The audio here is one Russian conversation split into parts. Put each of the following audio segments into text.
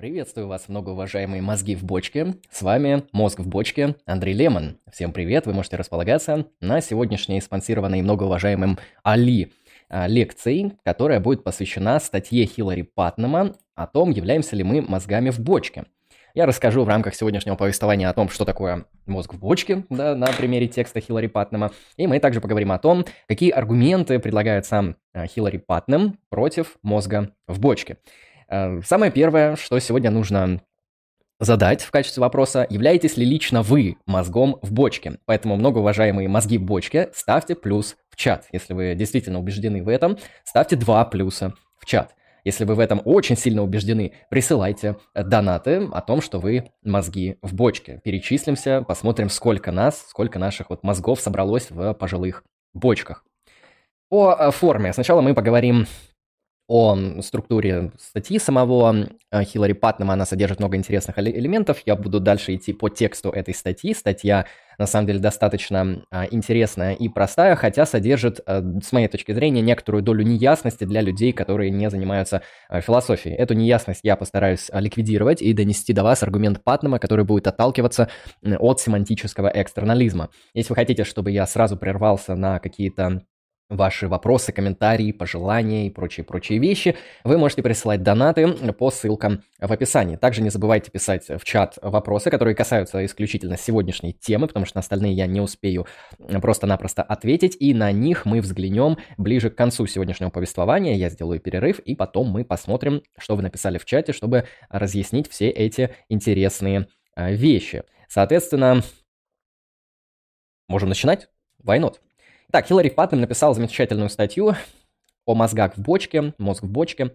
Приветствую вас, многоуважаемые мозги в бочке. С вами Мозг в бочке, Андрей Лемон. Всем привет, вы можете располагаться на сегодняшней спонсированной многоуважаемым Али а, лекции, которая будет посвящена статье Хиллари Патнема о том, являемся ли мы мозгами в бочке. Я расскажу в рамках сегодняшнего повествования о том, что такое мозг в бочке, да, на примере текста Хиллари Патнема. И мы также поговорим о том, какие аргументы предлагает сам а, Хиллари Патнем против мозга в бочке. Э, самое первое, что сегодня нужно задать в качестве вопроса, являетесь ли лично вы мозгом в бочке? Поэтому, многоуважаемые мозги в бочке, ставьте плюс в чат. Если вы действительно убеждены в этом, ставьте два плюса в чат. Если вы в этом очень сильно убеждены, присылайте донаты о том, что вы мозги в бочке. Перечислимся, посмотрим, сколько нас, сколько наших вот мозгов собралось в пожилых бочках. По э, форме. Сначала мы поговорим о структуре статьи самого э, Хиллари Патнема. Она содержит много интересных элементов. Я буду дальше идти по тексту этой статьи. Статья, на самом деле, достаточно а, интересная и простая, хотя содержит, э, с моей точки зрения, некоторую долю неясности для людей, которые не занимаются философией. Эту неясность я постараюсь ликвидировать и донести до вас аргумент Патнема, который будет отталкиваться от семантического экстернализма. Если вы хотите, чтобы я сразу прервался на какие-то ваши вопросы, комментарии, пожелания и прочие-прочие вещи, вы можете присылать донаты по ссылкам в описании. Также не забывайте писать в чат вопросы, которые касаются исключительно сегодняшней темы, потому что на остальные я не успею просто-напросто ответить, и на них мы взглянем ближе к концу сегодняшнего повествования. Я сделаю перерыв, и потом мы посмотрим, что вы написали в чате, чтобы разъяснить все эти интересные а, вещи. Соответственно, можем начинать? Why not? Так, Хиллари Паттон написал замечательную статью о мозгах в бочке, мозг в бочке.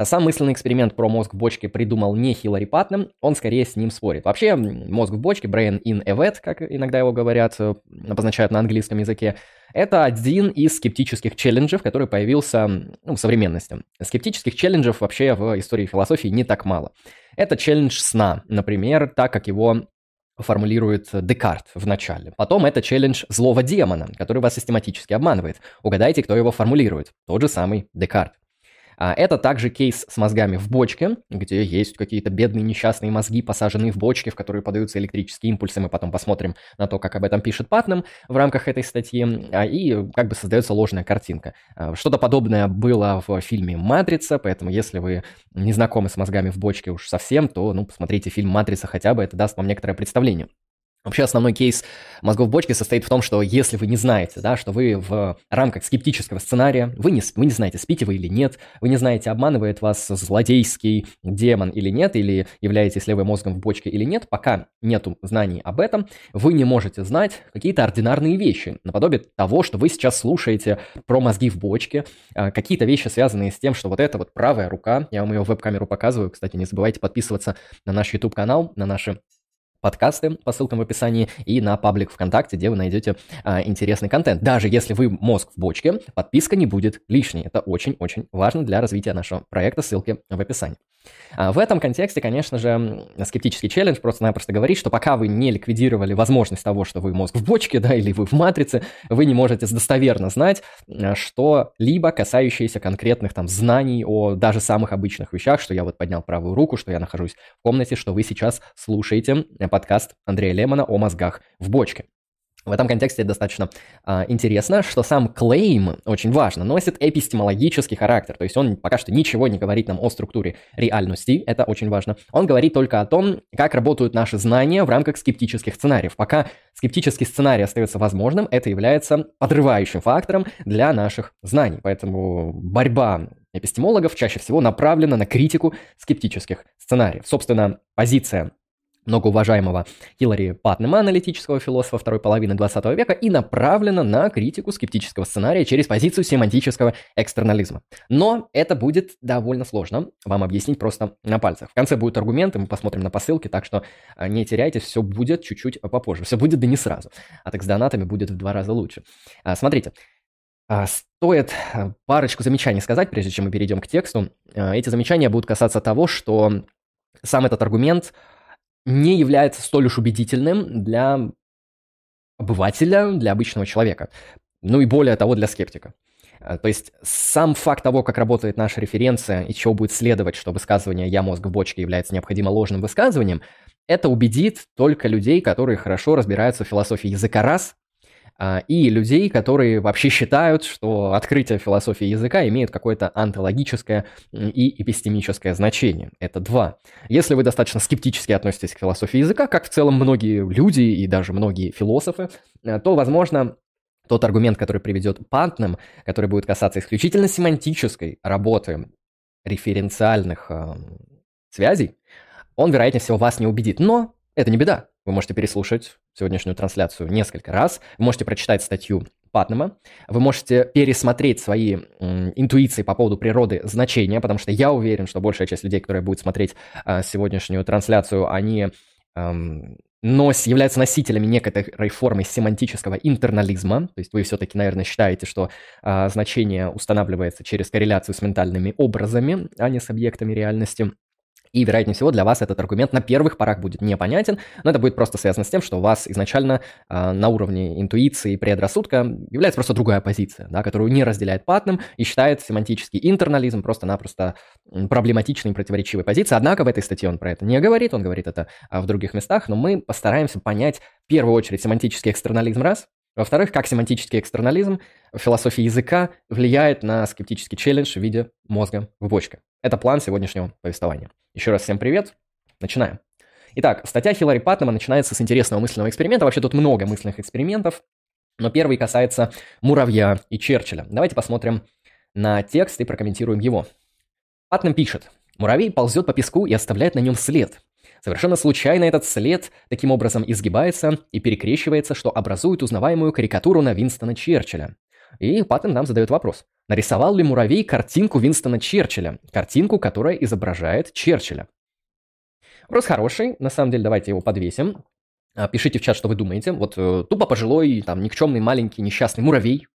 Сам мысленный эксперимент про мозг в бочке придумал не Хиллари Паттон, он скорее с ним спорит. Вообще, мозг в бочке, brain in a vat, как иногда его говорят, э, обозначают на английском языке, это один из скептических челленджев, который появился ну, в современности. Скептических челленджев вообще в истории философии не так мало. Это челлендж сна, например, так как его формулирует Декарт в начале. Потом это челлендж злого демона, который вас систематически обманывает. Угадайте, кто его формулирует. Тот же самый Декарт. А это также кейс с мозгами в бочке, где есть какие-то бедные несчастные мозги, посаженные в бочке, в которые подаются электрические импульсы. Мы потом посмотрим на то, как об этом пишет Патнам в рамках этой статьи. А, и как бы создается ложная картинка. А, что-то подобное было в фильме «Матрица», поэтому если вы не знакомы с мозгами в бочке уж совсем, то ну, посмотрите фильм «Матрица» хотя бы, это даст вам некоторое представление. Вообще основной кейс мозгов бочки состоит в том, что если вы не знаете, да, что вы в рамках скептического сценария, вы не, вы не знаете, спите вы или нет, вы не знаете, обманывает вас злодейский демон или нет, или являетесь левым мозгом в бочке или нет, пока нету знаний об этом, вы не можете знать какие-то ординарные вещи, наподобие того, что вы сейчас слушаете про мозги в бочке, а, какие-то вещи, связанные с тем, что вот эта вот правая рука, я вам ее в веб-камеру показываю, кстати, не забывайте подписываться на наш YouTube-канал, на наши подкасты по ссылкам в описании и на паблик ВКонтакте, где вы найдете а, интересный контент. Даже если вы мозг в бочке, подписка не будет лишней. Это очень-очень важно для развития нашего проекта. Ссылки в описании. А в этом контексте, конечно же, скептический челлендж просто-напросто говорит, что пока вы не ликвидировали возможность того, что вы мозг в бочке, да, или вы в матрице, вы не можете достоверно знать э, что-либо касающееся конкретных там знаний о даже самых обычных вещах, что я вот поднял правую руку, что я нахожусь в комнате, что вы сейчас слушаете подкаст Андрея Лемона о мозгах в бочке. В этом контексте достаточно а, интересно, что сам клейм, очень важно, носит эпистемологический характер, то есть он пока что ничего не говорит нам о структуре реальности, это очень важно. Он говорит только о том, как работают наши знания в рамках скептических сценариев. Пока скептический сценарий остается возможным, это является подрывающим фактором для наших знаний. Поэтому борьба эпистемологов чаще всего направлена на критику скептических сценариев. Собственно, позиция многоуважаемого Хиллари Патнема, аналитического философа второй половины 20 века, и направлена на критику скептического сценария через позицию семантического экстернализма. Но это будет довольно сложно вам объяснить просто на пальцах. В конце будут аргументы, мы посмотрим на посылки, так что а, не теряйтесь, все будет чуть-чуть попозже. Все будет да не сразу. А так с донатами будет в два раза лучше. А, смотрите, а, Стоит парочку замечаний сказать, прежде чем мы перейдем к тексту. Эти замечания будут касаться того, что сам этот аргумент не является столь уж убедительным для обывателя, для обычного человека. Ну и более того, для скептика. А, то есть сам факт того, как работает наша референция и чего будет следовать, что высказывание «я мозг в бочке» является необходимо ложным высказыванием, это убедит только людей, которые хорошо разбираются в философии языка раз, и людей, которые вообще считают, что открытие философии языка имеет какое-то антологическое и эпистемическое значение. Это два. Если вы достаточно скептически относитесь к философии языка, как в целом многие люди и даже многие философы, э, то, возможно, тот аргумент, который приведет Пантнем, который будет касаться исключительно семантической работы референциальных э, связей, он, вероятнее всего, вас не убедит. Но это не беда. Вы можете переслушать сегодняшнюю трансляцию несколько раз. Вы можете прочитать статью Патнема. Вы можете пересмотреть свои м, интуиции по поводу природы значения, потому что я уверен, что большая часть людей, которые будут смотреть а, сегодняшнюю трансляцию, они эм, нос, являются носителями некоторой формы семантического интернализма. То есть вы все-таки, наверное, считаете, что э, значение устанавливается через корреляцию с ментальными образами, а не с объектами реальности. И, вероятнее всего, для вас этот аргумент на первых порах будет непонятен, но это будет просто связано с тем, что у вас изначально э, на уровне интуиции и предрассудка является просто другая позиция, да, которую не разделяет Патнем и считает семантический интернализм просто-напросто проблематичной и противоречивой позицией. Однако в этой статье он про это не говорит, он говорит это а, в других местах, но мы постараемся понять в первую очередь семантический экстернализм раз, во-вторых, как семантический экстернализм в философии языка влияет на скептический челлендж в виде мозга в бочке. Это план сегодняшнего повествования. Еще раз всем привет. Начинаем. Итак, статья Хиллари Паттема начинается с интересного мысленного эксперимента. Вообще тут много мысленных экспериментов, но первый касается муравья и Черчилля. Давайте посмотрим на текст и прокомментируем его. Паттем пишет. Муравей ползет по песку и оставляет на нем след. Совершенно случайно этот след таким образом изгибается и перекрещивается, что образует узнаваемую карикатуру на Винстона Черчилля. И Паттон нам задает вопрос. Нарисовал ли муравей картинку Винстона Черчилля? Картинку, которая изображает Черчилля. Вопрос хороший. На самом деле, давайте его подвесим. А, пишите в чат, что вы думаете. Вот э, тупо пожилой, там, никчемный, маленький, несчастный муравей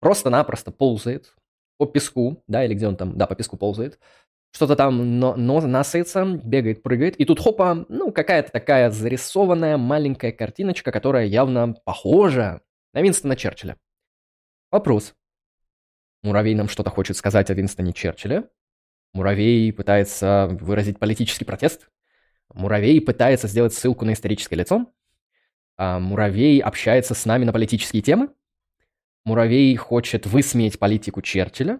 просто-напросто ползает по песку, да, или где он там, да, по песку ползает, что-то там но, но насается, бегает, прыгает, и тут хопа, ну, какая-то такая зарисованная маленькая картиночка, которая явно похожа на Винстона Черчилля. Вопрос. Муравей нам что-то хочет сказать о Винстоне Черчилле? Муравей пытается выразить политический протест? Муравей пытается сделать ссылку на историческое лицо? А муравей общается с нами на политические темы? Муравей хочет высмеять политику Черчилля?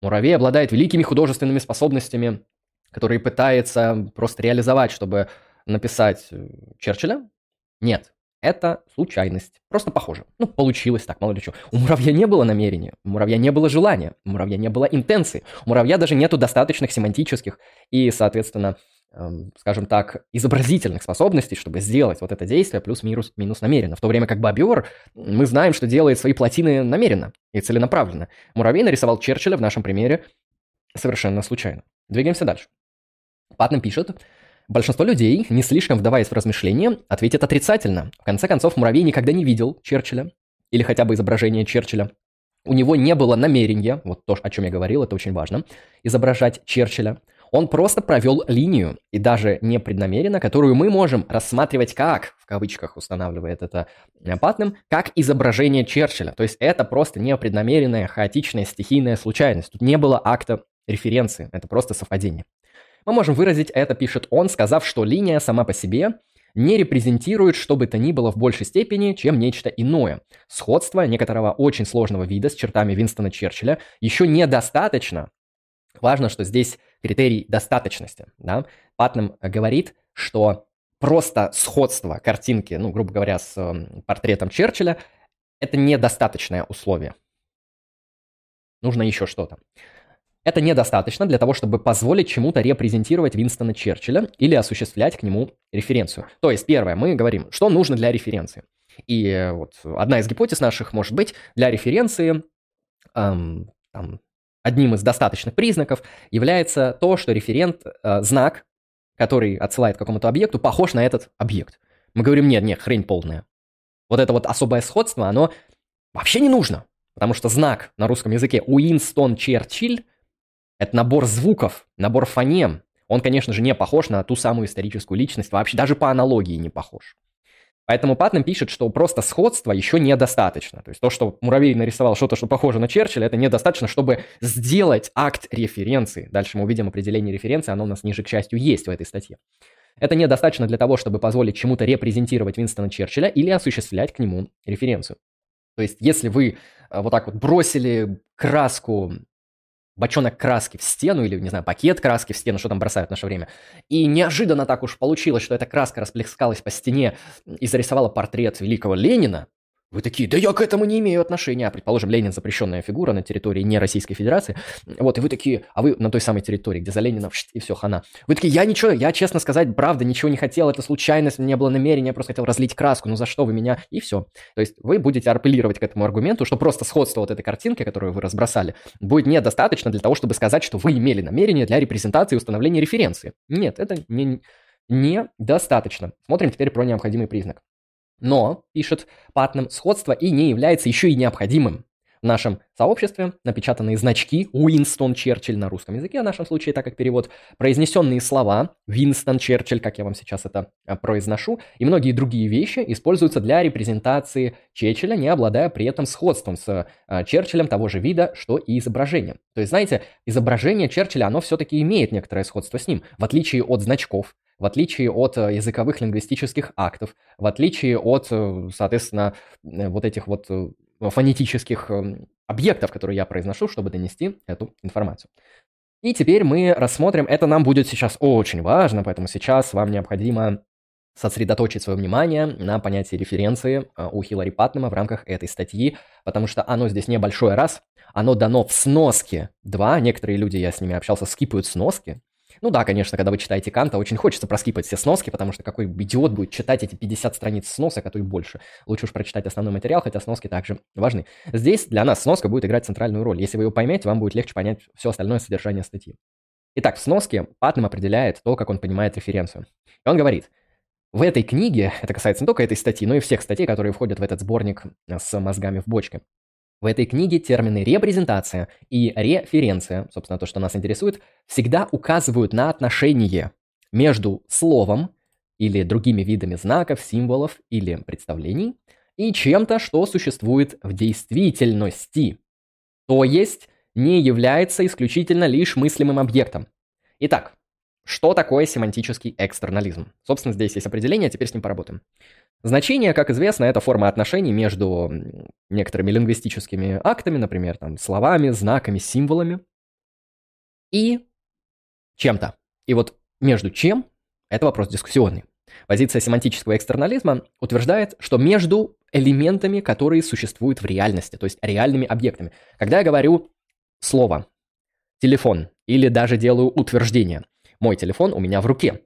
Муравей обладает великими художественными способностями, которые пытается просто реализовать, чтобы написать э, Черчилля? Нет, это случайность. Просто похоже. Ну, получилось так, мало ли что. У муравья не было намерения, у муравья не было желания, у муравья не было интенции, у муравья даже нету достаточных семантических и, соответственно, Эм, скажем так, изобразительных способностей, чтобы сделать вот это действие плюс-минус минус намеренно. В то время как бобер, мы знаем, что делает свои плотины намеренно и целенаправленно. Муравей нарисовал Черчилля в нашем примере совершенно случайно. Двигаемся дальше. Патнем пишет, Большинство людей, не слишком вдаваясь в размышления, ответят отрицательно. В конце концов, муравей никогда не видел Черчилля, или хотя бы изображение Черчилля. У него не было намерения, вот то, о чем я говорил, это очень важно, изображать Черчилля. Он просто провел линию, и даже непреднамеренно, которую мы можем рассматривать как, в кавычках устанавливает это э, Патнем, как изображение Черчилля. То есть это просто непреднамеренная, хаотичная, стихийная случайность. Тут не было акта референции, это просто совпадение. Мы можем выразить это, пишет он, сказав, что линия сама по себе не репрезентирует что бы то ни было в большей степени, чем нечто иное. Сходство некоторого очень сложного вида с чертами Винстона Черчилля еще недостаточно. Важно, что здесь критерий достаточности. Да? Патнем говорит, что просто сходство картинки, ну, грубо говоря, с э, портретом Черчилля, это недостаточное условие. Нужно еще что-то. Это недостаточно для того, чтобы позволить чему-то репрезентировать Винстона Черчилля или осуществлять к нему референцию. То есть, первое, мы говорим, что нужно для референции. И э, вот одна из гипотез наших может быть для референции эм, там, одним из достаточных признаков является то, что референт, э, знак, который отсылает к какому-то объекту, похож на этот объект. Мы говорим, нет, нет, хрень полная. Вот это вот особое сходство, оно вообще не нужно. Потому что знак на русском языке Уинстон Черчилль – это набор звуков, набор фонем. Он, конечно же, не похож на ту самую историческую личность, вообще даже по аналогии не похож. Поэтому Патнам пишет, что просто сходство еще недостаточно. То есть то, что Муравей нарисовал что-то, что похоже на Черчилля, это недостаточно, чтобы сделать акт референции. Дальше мы увидим определение референции, оно у нас ниже, к счастью, есть в этой статье. Это недостаточно для того, чтобы позволить чему-то репрезентировать Винстона Черчилля или осуществлять к нему референцию. То есть если вы э, вот так вот бросили краску бочонок краски в стену или, не знаю, пакет краски в стену, что там бросают в наше время. И неожиданно так уж получилось, что эта краска расплескалась по стене и зарисовала портрет великого Ленина, вы такие, да я к этому не имею отношения. А, предположим, Ленин запрещенная фигура на территории не Российской Федерации. Вот, и вы такие, а вы на той самой территории, где за Ленина, и все, хана. Вы такие, я ничего, я, честно сказать, правда, ничего не хотел, это случайность, не было намерения, я просто хотел разлить краску, ну за что вы меня? И все. То есть вы будете апеллировать к этому аргументу, что просто сходство вот этой картинки, которую вы разбросали, будет недостаточно для того, чтобы сказать, что вы имели намерение для репрезентации и установления референции. Нет, это не, недостаточно. Смотрим теперь про необходимый признак. Но, пишет Патнам, сходство и не является еще и необходимым. В нашем сообществе напечатанные значки Уинстон Черчилль на русском языке, в нашем случае, так как перевод, произнесенные слова Винстон Черчилль, как я вам сейчас это а, произношу, и многие другие вещи используются для репрезентации Черчилля, не обладая при этом сходством с а, Черчиллем того же вида, что и изображение. То есть, знаете, изображение Черчилля, оно все-таки имеет некоторое сходство с ним, в отличие от значков, в отличие от э, языковых лингвистических актов, в отличие от, э, соответственно, э, вот этих вот фонетических эм, объектов, которые я произношу, чтобы донести эту информацию. И теперь мы рассмотрим, это нам будет сейчас очень важно, поэтому сейчас вам необходимо сосредоточить свое внимание на понятии референции у Хиллари Патнема в рамках этой статьи, потому что оно здесь небольшое раз, оно дано в сноске два, некоторые люди, я с ними общался, скипают сноски, ну да, конечно, когда вы читаете Канта, очень хочется проскипать все сноски, потому что какой идиот будет читать эти 50 страниц сносок, а то и больше. Лучше уж прочитать основной материал, хотя сноски также важны. Здесь для нас сноска будет играть центральную роль. Если вы ее поймете, вам будет легче понять все остальное содержание статьи. Итак, в сноске Патнем определяет то, как он понимает референцию. И он говорит, в этой книге, это касается не только этой статьи, но и всех статей, которые входят в этот сборник с мозгами в бочке, в этой книге термины репрезентация и референция, собственно, то, что нас интересует, всегда указывают на отношение между словом или другими видами знаков, символов или представлений и чем-то, что существует в действительности, то есть не является исключительно лишь мыслимым объектом. Итак, что такое семантический экстернализм? Собственно, здесь есть определение, а теперь с ним поработаем. Значение, как известно, это форма отношений между некоторыми лингвистическими актами, например, там, словами, знаками, символами и чем-то. И вот между чем – это вопрос дискуссионный. Позиция семантического экстернализма утверждает, что между элементами, которые существуют в реальности, то есть реальными объектами. Когда я говорю слово, телефон или даже делаю утверждение, мой телефон у меня в руке,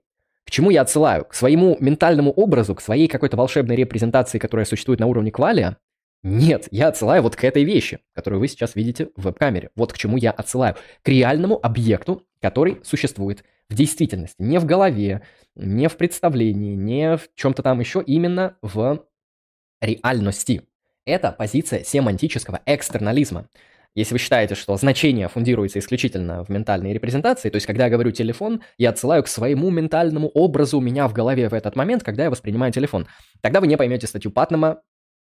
к чему я отсылаю? К своему ментальному образу, к своей какой-то волшебной репрезентации, которая существует на уровне квалия? Нет, я отсылаю вот к этой вещи, которую вы сейчас видите в веб-камере. Вот к чему я отсылаю. К реальному объекту, который существует в действительности. Не в голове, не в представлении, не в чем-то там еще, именно в реальности. Это позиция семантического экстернализма. Если вы считаете, что значение фундируется исключительно в ментальной репрезентации, то есть когда я говорю телефон, я отсылаю к своему ментальному образу у меня в голове в этот момент, когда я воспринимаю телефон. Тогда вы не поймете статью Патнама,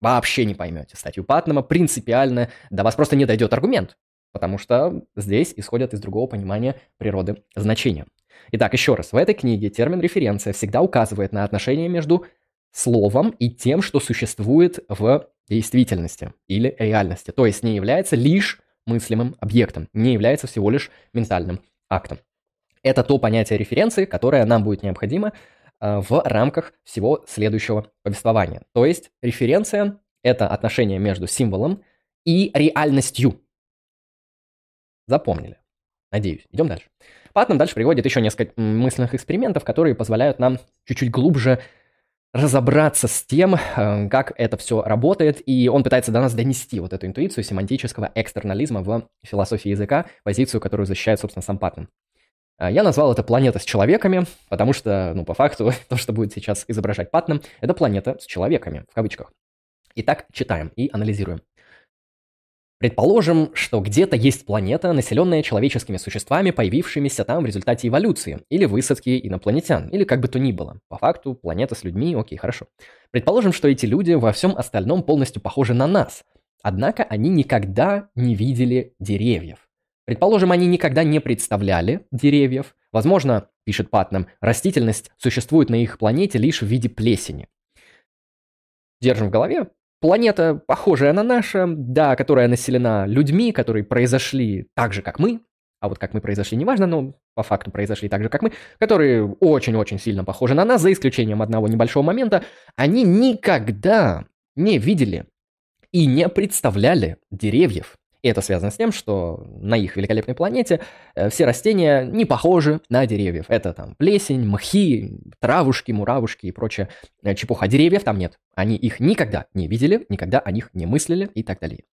вообще не поймете статью Патнама, принципиально, до вас просто не дойдет аргумент, потому что здесь исходят из другого понимания природы значения. Итак, еще раз, в этой книге термин референция всегда указывает на отношение между словом и тем, что существует в действительности или реальности, то есть не является лишь мыслимым объектом, не является всего лишь ментальным актом. Это то понятие референции, которое нам будет необходимо э, в рамках всего следующего повествования. То есть референция – это отношение между символом и реальностью. Запомнили? Надеюсь. Идем дальше. Патнам дальше приводит еще несколько мысленных экспериментов, которые позволяют нам чуть-чуть глубже разобраться с тем, э, как это все работает, и он пытается до нас донести вот эту интуицию семантического экстернализма в философии языка, позицию, которую защищает, собственно, сам Паттон. А, я назвал это планета с человеками, потому что, ну, по факту, то, что будет сейчас изображать Паттон, это планета с человеками, в кавычках. Итак, читаем и анализируем. Предположим, что где-то есть планета, населенная человеческими существами, появившимися там в результате эволюции, или высадки инопланетян, или как бы то ни было. По факту, планета с людьми, окей, хорошо. Предположим, что эти люди во всем остальном полностью похожи на нас, однако они никогда не видели деревьев. Предположим, они никогда не представляли деревьев. Возможно, пишет Патнам, растительность существует на их планете лишь в виде плесени. Держим в голове, Планета, похожая на наша, да, которая населена людьми, которые произошли так же, как мы, а вот как мы произошли, неважно, но по факту произошли так же, как мы, которые очень-очень сильно похожи на нас, за исключением одного небольшого момента, они никогда не видели и не представляли деревьев. И это связано с тем, что на их великолепной планете э, все растения не похожи на деревьев. Это там плесень, мхи, травушки, муравушки и прочая э, чепуха. Деревьев там нет. Они их никогда не видели, никогда о них не мыслили и так далее.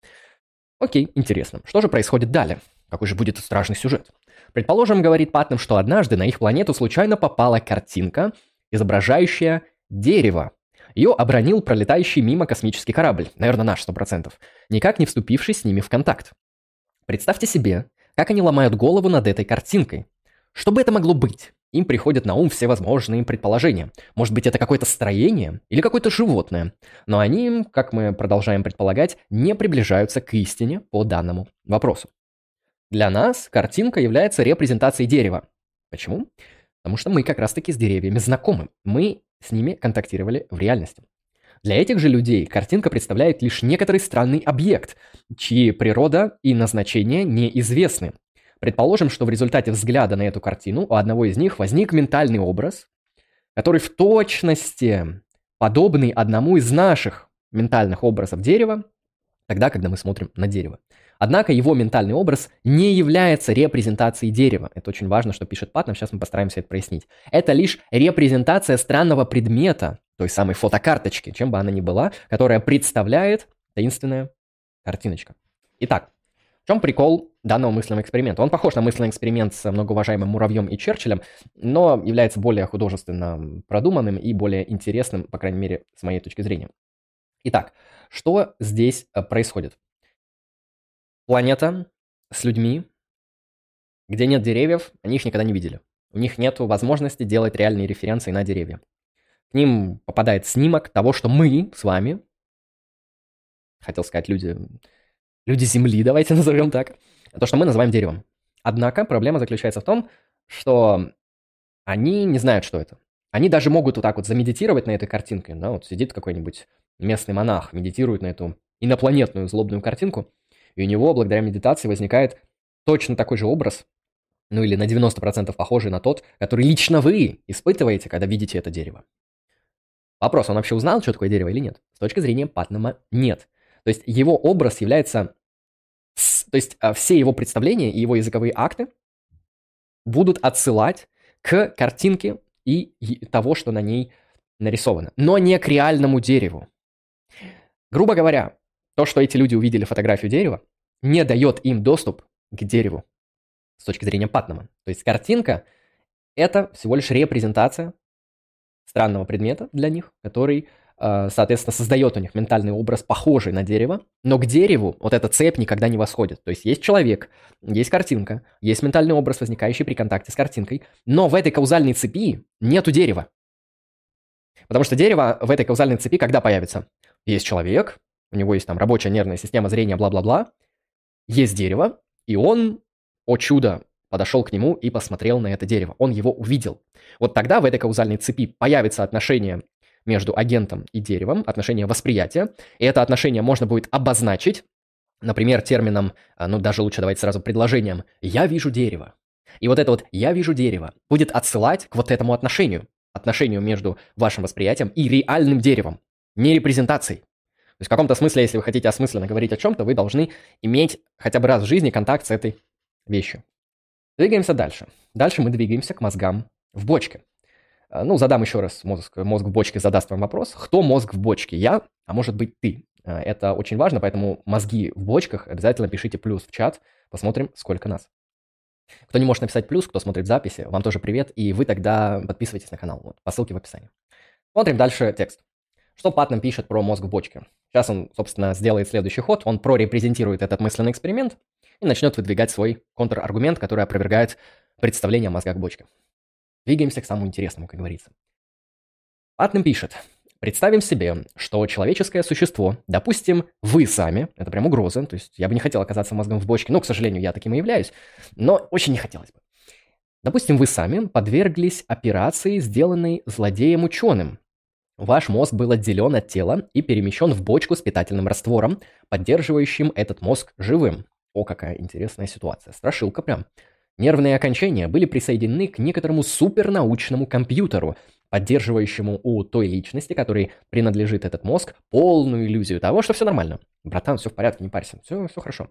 Окей, интересно. Что же происходит далее? Какой же будет страшный сюжет? Предположим, говорит Патнам, что однажды на их планету случайно попала картинка, изображающая дерево. Ее обронил пролетающий мимо космический корабль, наверное, наш 100%, никак не вступивший с ними в контакт. Представьте себе, как они ломают голову над этой картинкой. Что бы это могло быть? Им приходят на ум всевозможные предположения. Может быть, это какое-то строение или какое-то животное. Но они, как мы продолжаем предполагать, не приближаются к истине по данному вопросу. Для нас картинка является репрезентацией дерева. Почему? Потому что мы как раз-таки с деревьями знакомы. Мы с ними контактировали в реальности. Для этих же людей картинка представляет лишь некоторый странный объект, чьи природа и назначение неизвестны. Предположим, что в результате взгляда на эту картину у одного из них возник ментальный образ, который в точности подобный одному из наших ментальных образов дерева, тогда, когда мы смотрим на дерево. Однако его ментальный образ не является репрезентацией дерева. Это очень важно, что пишет Патнам, сейчас мы постараемся это прояснить. Это лишь репрезентация странного предмета, той самой фотокарточки, чем бы она ни была, которая представляет таинственная картиночка. Итак, в чем прикол данного мысленного эксперимента? Он похож на мысленный эксперимент с многоуважаемым Муравьем и Черчиллем, но является более художественно продуманным и более интересным, по крайней мере, с моей точки зрения. Итак, что здесь э, происходит? Планета с людьми, где нет деревьев, они их никогда не видели. У них нет возможности делать реальные референции на деревья. К ним попадает снимок того, что мы с вами, хотел сказать люди, люди Земли, давайте назовем так, то, что мы называем деревом. Однако проблема заключается в том, что они не знают, что это. Они даже могут вот так вот замедитировать на этой картинке. Да, вот сидит какой-нибудь местный монах, медитирует на эту инопланетную злобную картинку, и у него благодаря медитации возникает точно такой же образ, ну или на 90% похожий на тот, который лично вы испытываете, когда видите это дерево. Вопрос, он вообще узнал, что такое дерево или нет? С точки зрения Патнама нет. То есть его образ является... То есть а, все его представления и его языковые акты будут отсылать к картинке и того, что на ней нарисовано, но не к реальному дереву. Грубо говоря, то, что эти люди увидели фотографию дерева, не дает им доступ к дереву с точки зрения Патнама. То есть картинка – это всего лишь репрезентация странного предмета для них, который, э, соответственно, создает у них ментальный образ, похожий на дерево, но к дереву вот эта цепь никогда не восходит. То есть есть человек, есть картинка, есть ментальный образ, возникающий при контакте с картинкой, но в этой каузальной цепи нету дерева. Потому что дерево в этой каузальной цепи когда появится? Есть человек, у него есть там рабочая нервная система зрения, бла-бла-бла, есть дерево, и он, о чудо, подошел к нему и посмотрел на это дерево. Он его увидел. Вот тогда в этой каузальной цепи появится отношение между агентом и деревом, отношение восприятия, и это отношение можно будет обозначить, например, термином, а, ну даже лучше давайте сразу предложением «я вижу дерево». И вот это вот «я вижу дерево» будет отсылать к вот этому отношению, отношению между вашим восприятием и реальным деревом, не репрезентацией. То есть в каком-то смысле, если вы хотите осмысленно говорить о чем-то, вы должны иметь хотя бы раз в жизни контакт с этой вещью. Двигаемся дальше. Дальше мы двигаемся к мозгам в бочке. А, ну, задам еще раз, мозг, мозг в бочке задаст вам вопрос. Кто мозг в бочке? Я, а может быть ты? А, это очень важно, поэтому мозги в бочках обязательно пишите плюс в чат, посмотрим, сколько нас. Кто не может написать плюс, кто смотрит записи, вам тоже привет, и вы тогда подписывайтесь на канал, вот, по ссылке в описании. Смотрим дальше текст. Что Патнам пишет про мозг в бочке? Сейчас он, собственно, сделает следующий ход, он прорепрезентирует этот мысленный эксперимент и начнет выдвигать свой контраргумент, который опровергает представление о мозгах бочки. Двигаемся к самому интересному, как говорится. Патнам пишет, Представим себе, что человеческое существо, допустим, вы сами, это прям угроза, то есть я бы не хотел оказаться мозгом в бочке, но, к сожалению, я таким и являюсь, но очень не хотелось бы. Допустим, вы сами подверглись операции, сделанной злодеем-ученым. Ваш мозг был отделен от тела и перемещен в бочку с питательным раствором, поддерживающим этот мозг живым. О, какая интересная ситуация. Страшилка прям. Нервные окончания были присоединены к некоторому супернаучному компьютеру, поддерживающему у той личности, которой принадлежит этот мозг, полную иллюзию того, что все нормально. Братан, все в порядке, не парься, все, все хорошо.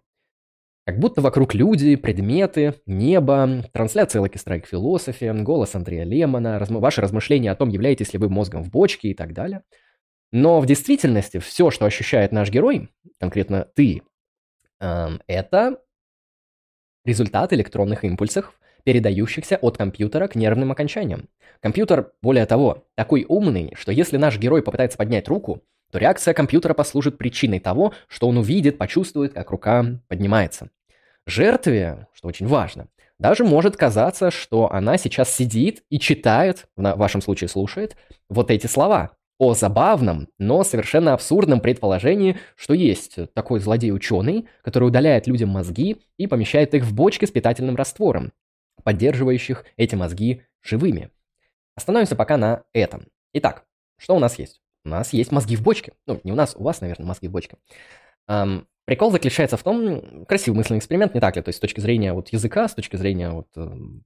Как будто вокруг люди, предметы, небо, трансляция Lucky Strike Philosophy, голос Андрея Лемона, разм... ваши размышления о том, являетесь ли вы мозгом в бочке и так далее. Но в действительности все, что ощущает наш герой, конкретно ты, эм, это результат электронных импульсов, передающихся от компьютера к нервным окончаниям. Компьютер, более того, такой умный, что если наш герой попытается поднять руку, то реакция компьютера послужит причиной того, что он увидит, почувствует, как рука поднимается. Жертве, что очень важно, даже может казаться, что она сейчас сидит и читает, в вашем случае слушает, вот эти слова о забавном, но совершенно абсурдном предположении, что есть такой злодей-ученый, который удаляет людям мозги и помещает их в бочки с питательным раствором, поддерживающих эти мозги живыми. Остановимся пока на этом. Итак, что у нас есть? У нас есть мозги в бочке. Ну, не у нас, у вас, наверное, мозги в бочке. Эм, прикол заключается в том, красивый мысленный эксперимент, не так ли? То есть с точки зрения вот языка, с точки зрения вот эм,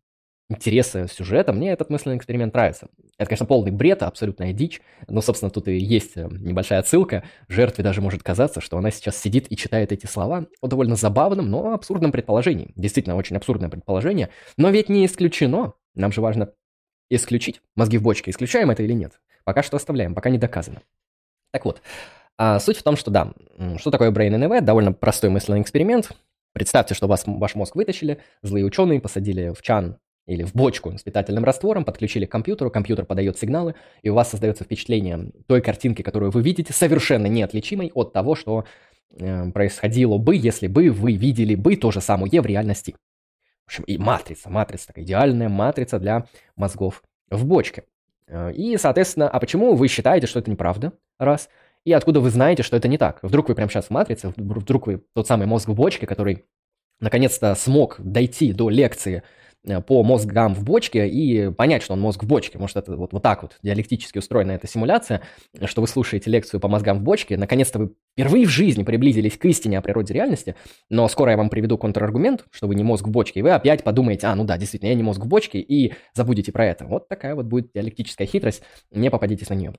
интереса сюжета, мне этот мысленный эксперимент нравится. Это, конечно, полный бред, абсолютная дичь, но, собственно, тут и есть э, небольшая отсылка. Жертве даже может казаться, что она сейчас сидит и читает эти слова о довольно забавном, но абсурдном предположении. Действительно, очень абсурдное предположение, но ведь не исключено. Нам же важно исключить мозги в бочке. Исключаем это или нет? Пока что оставляем, пока не доказано. Так вот, а суть в том, что да, что такое Brain NV? Довольно простой мысленный эксперимент. Представьте, что вас, ваш мозг вытащили, злые ученые посадили в чан или в бочку с питательным раствором, подключили к компьютеру, компьютер подает сигналы, и у вас создается впечатление той картинки, которую вы видите, совершенно неотличимой от того, что э, происходило бы, если бы вы видели бы то же самое в реальности. В общем, и матрица, матрица, такая идеальная матрица для мозгов в бочке. Э, и, соответственно, а почему вы считаете, что это неправда? Раз. И откуда вы знаете, что это не так? Вдруг вы прямо сейчас в матрице, вдруг вы тот самый мозг в бочке, который наконец-то смог дойти до лекции Э, по мозгам в бочке и понять, что он мозг в бочке. Может, это вот, вот так вот диалектически устроена эта симуляция, что вы слушаете лекцию по мозгам в бочке, наконец-то вы впервые в жизни приблизились к истине о природе реальности, но скоро я вам приведу контраргумент, что вы не мозг в бочке, и вы опять подумаете, а, ну да, действительно, я не мозг в бочке, и забудете про это. Вот такая вот будет диалектическая хитрость, не попадитесь на нее.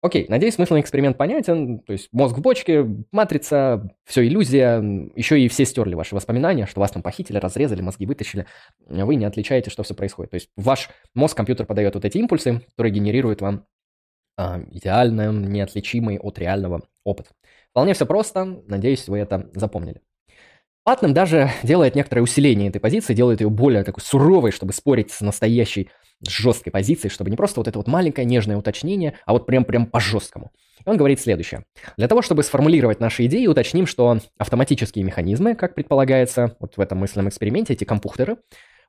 Окей, надеюсь, смысл эксперимент понятен. То есть мозг в бочке, матрица, все иллюзия. Еще и все стерли ваши воспоминания, что вас там похитили, разрезали, мозги вытащили. Вы не отличаете, что все происходит. То есть ваш мозг, компьютер подает вот эти импульсы, которые генерируют вам а, идеально неотличимый от реального опыт. Вполне все просто. Надеюсь, вы это запомнили. Патнем даже делает некоторое усиление этой позиции, делает ее более такой суровой, чтобы спорить с настоящей жесткой позицией, чтобы не просто вот это вот маленькое нежное уточнение, а вот прям-прям по-жесткому. он говорит следующее. Для того, чтобы сформулировать наши идеи, уточним, что автоматические механизмы, как предполагается вот в этом мысленном эксперименте, эти компьютеры,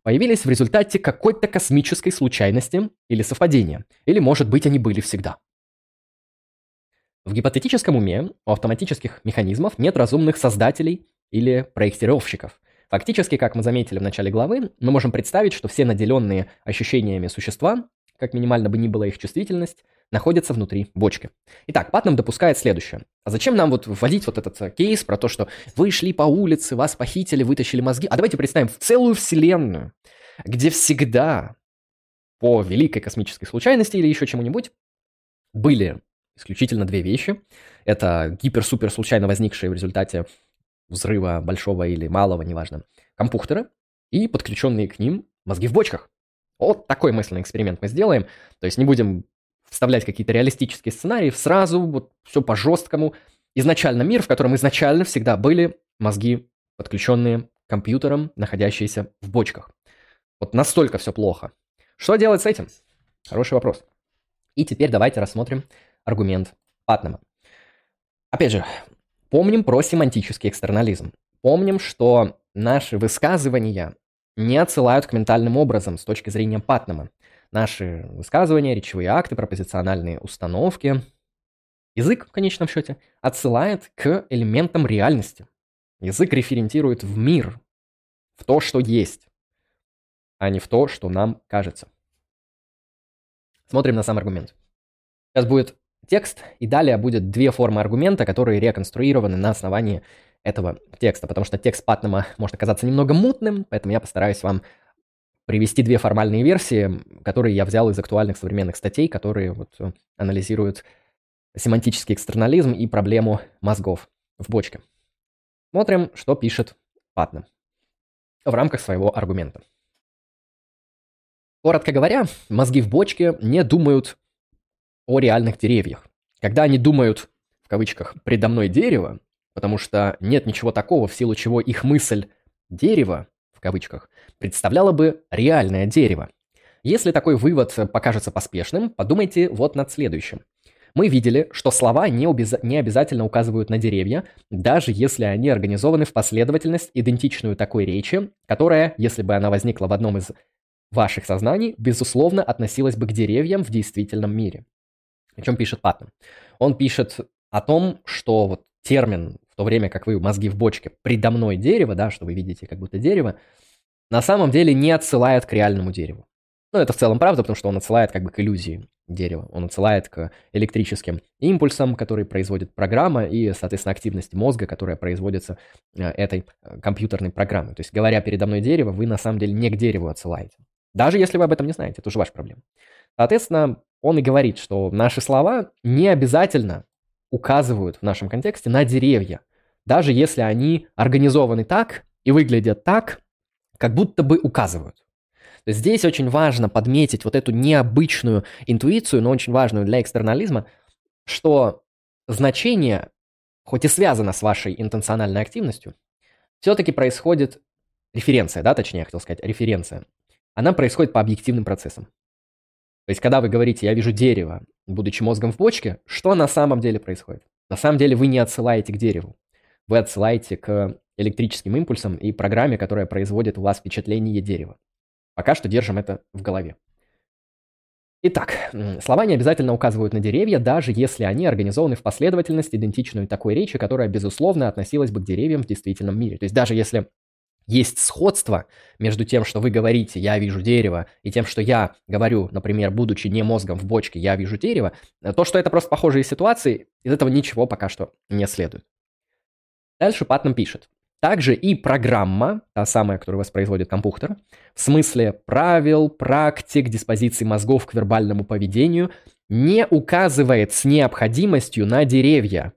появились в результате какой-то космической случайности или совпадения. Или, может быть, они были всегда. В гипотетическом уме у автоматических механизмов нет разумных создателей или проектировщиков – Фактически, как мы заметили в начале главы, мы можем представить, что все наделенные ощущениями существа, как минимально бы ни была их чувствительность, находятся внутри бочки. Итак, Патнам допускает следующее. А зачем нам вот вводить вот этот э, кейс про то, что вы шли по улице, вас похитили, вытащили мозги? А давайте представим в целую вселенную, где всегда по великой космической случайности или еще чему-нибудь были исключительно две вещи. Это гипер-супер случайно возникшие в результате взрыва большого или малого, неважно, компьютера и подключенные к ним мозги в бочках. Вот такой мысленный эксперимент мы сделаем. То есть не будем вставлять какие-то реалистические сценарии, сразу вот все по-жесткому. Изначально мир, в котором изначально всегда были мозги, подключенные к компьютерам, находящиеся в бочках. Вот настолько все плохо. Что делать с этим? Хороший вопрос. И теперь давайте рассмотрим аргумент Патнама. Опять же, помним про семантический экстернализм. Помним, что наши высказывания не отсылают к ментальным образом с точки зрения Патнама. Наши высказывания, речевые акты, пропозициональные установки, язык, в конечном счете, отсылает к элементам реальности. Язык референтирует в мир, в то, что есть, а не в то, что нам кажется. Смотрим на сам аргумент. Сейчас будет текст, и далее будет две формы аргумента, которые реконструированы на основании этого текста, потому что текст Патнама может оказаться немного мутным, поэтому я постараюсь вам привести две формальные версии, которые я взял из актуальных современных статей, которые вот э, анализируют семантический экстернализм и проблему мозгов в бочке. Смотрим, что пишет Патнам в рамках своего аргумента. Коротко говоря, мозги в бочке не думают о реальных деревьях. Когда они думают, в кавычках, «предо мной дерево», потому что нет ничего такого, в силу чего их мысль «дерево», в кавычках, представляла бы реальное дерево. Если такой вывод покажется поспешным, подумайте вот над следующим. Мы видели, что слова не, обяз... не обязательно указывают на деревья, даже если они организованы в последовательность, идентичную такой речи, которая, если бы она возникла в одном из ваших сознаний, безусловно, относилась бы к деревьям в действительном мире. О чем пишет Паттон? Он пишет о том, что вот термин, в то время как вы мозги в бочке, предо мной дерево, да, что вы видите как будто дерево, на самом деле не отсылает к реальному дереву. Ну, это в целом правда, потому что он отсылает как бы к иллюзии дерева. Он отсылает к электрическим импульсам, которые производит программа, и, соответственно, активности мозга, которая производится э, этой э, компьютерной программой. То есть, говоря передо мной дерево, вы на самом деле не к дереву отсылаете. Даже если вы об этом не знаете, это уже ваша проблема. Соответственно, он и говорит, что наши слова не обязательно указывают в нашем контексте на деревья, даже если они организованы так и выглядят так, как будто бы указывают. Здесь очень важно подметить вот эту необычную интуицию, но очень важную для экстернализма, что значение, хоть и связано с вашей интенциональной активностью, все-таки происходит референция, да, точнее, я хотел сказать, референция она происходит по объективным процессам. То есть, когда вы говорите «я вижу дерево», будучи мозгом в бочке, что на самом деле происходит? На самом деле вы не отсылаете к дереву. Вы отсылаете к электрическим импульсам и программе, которая производит у вас впечатление дерева. Пока что держим это в голове. Итак, слова не обязательно указывают на деревья, даже если они организованы в последовательность, идентичную такой речи, которая, безусловно, относилась бы к деревьям в действительном мире. То есть даже если есть сходство между тем, что вы говорите «я вижу дерево», и тем, что я говорю, например, будучи не мозгом в бочке «я вижу дерево», то, что это просто похожие ситуации, из этого ничего пока что не следует. Дальше Патнам пишет. Также и программа, та самая, которую воспроизводит компьютер, в смысле правил, практик, диспозиций мозгов к вербальному поведению, не указывает с необходимостью на деревья.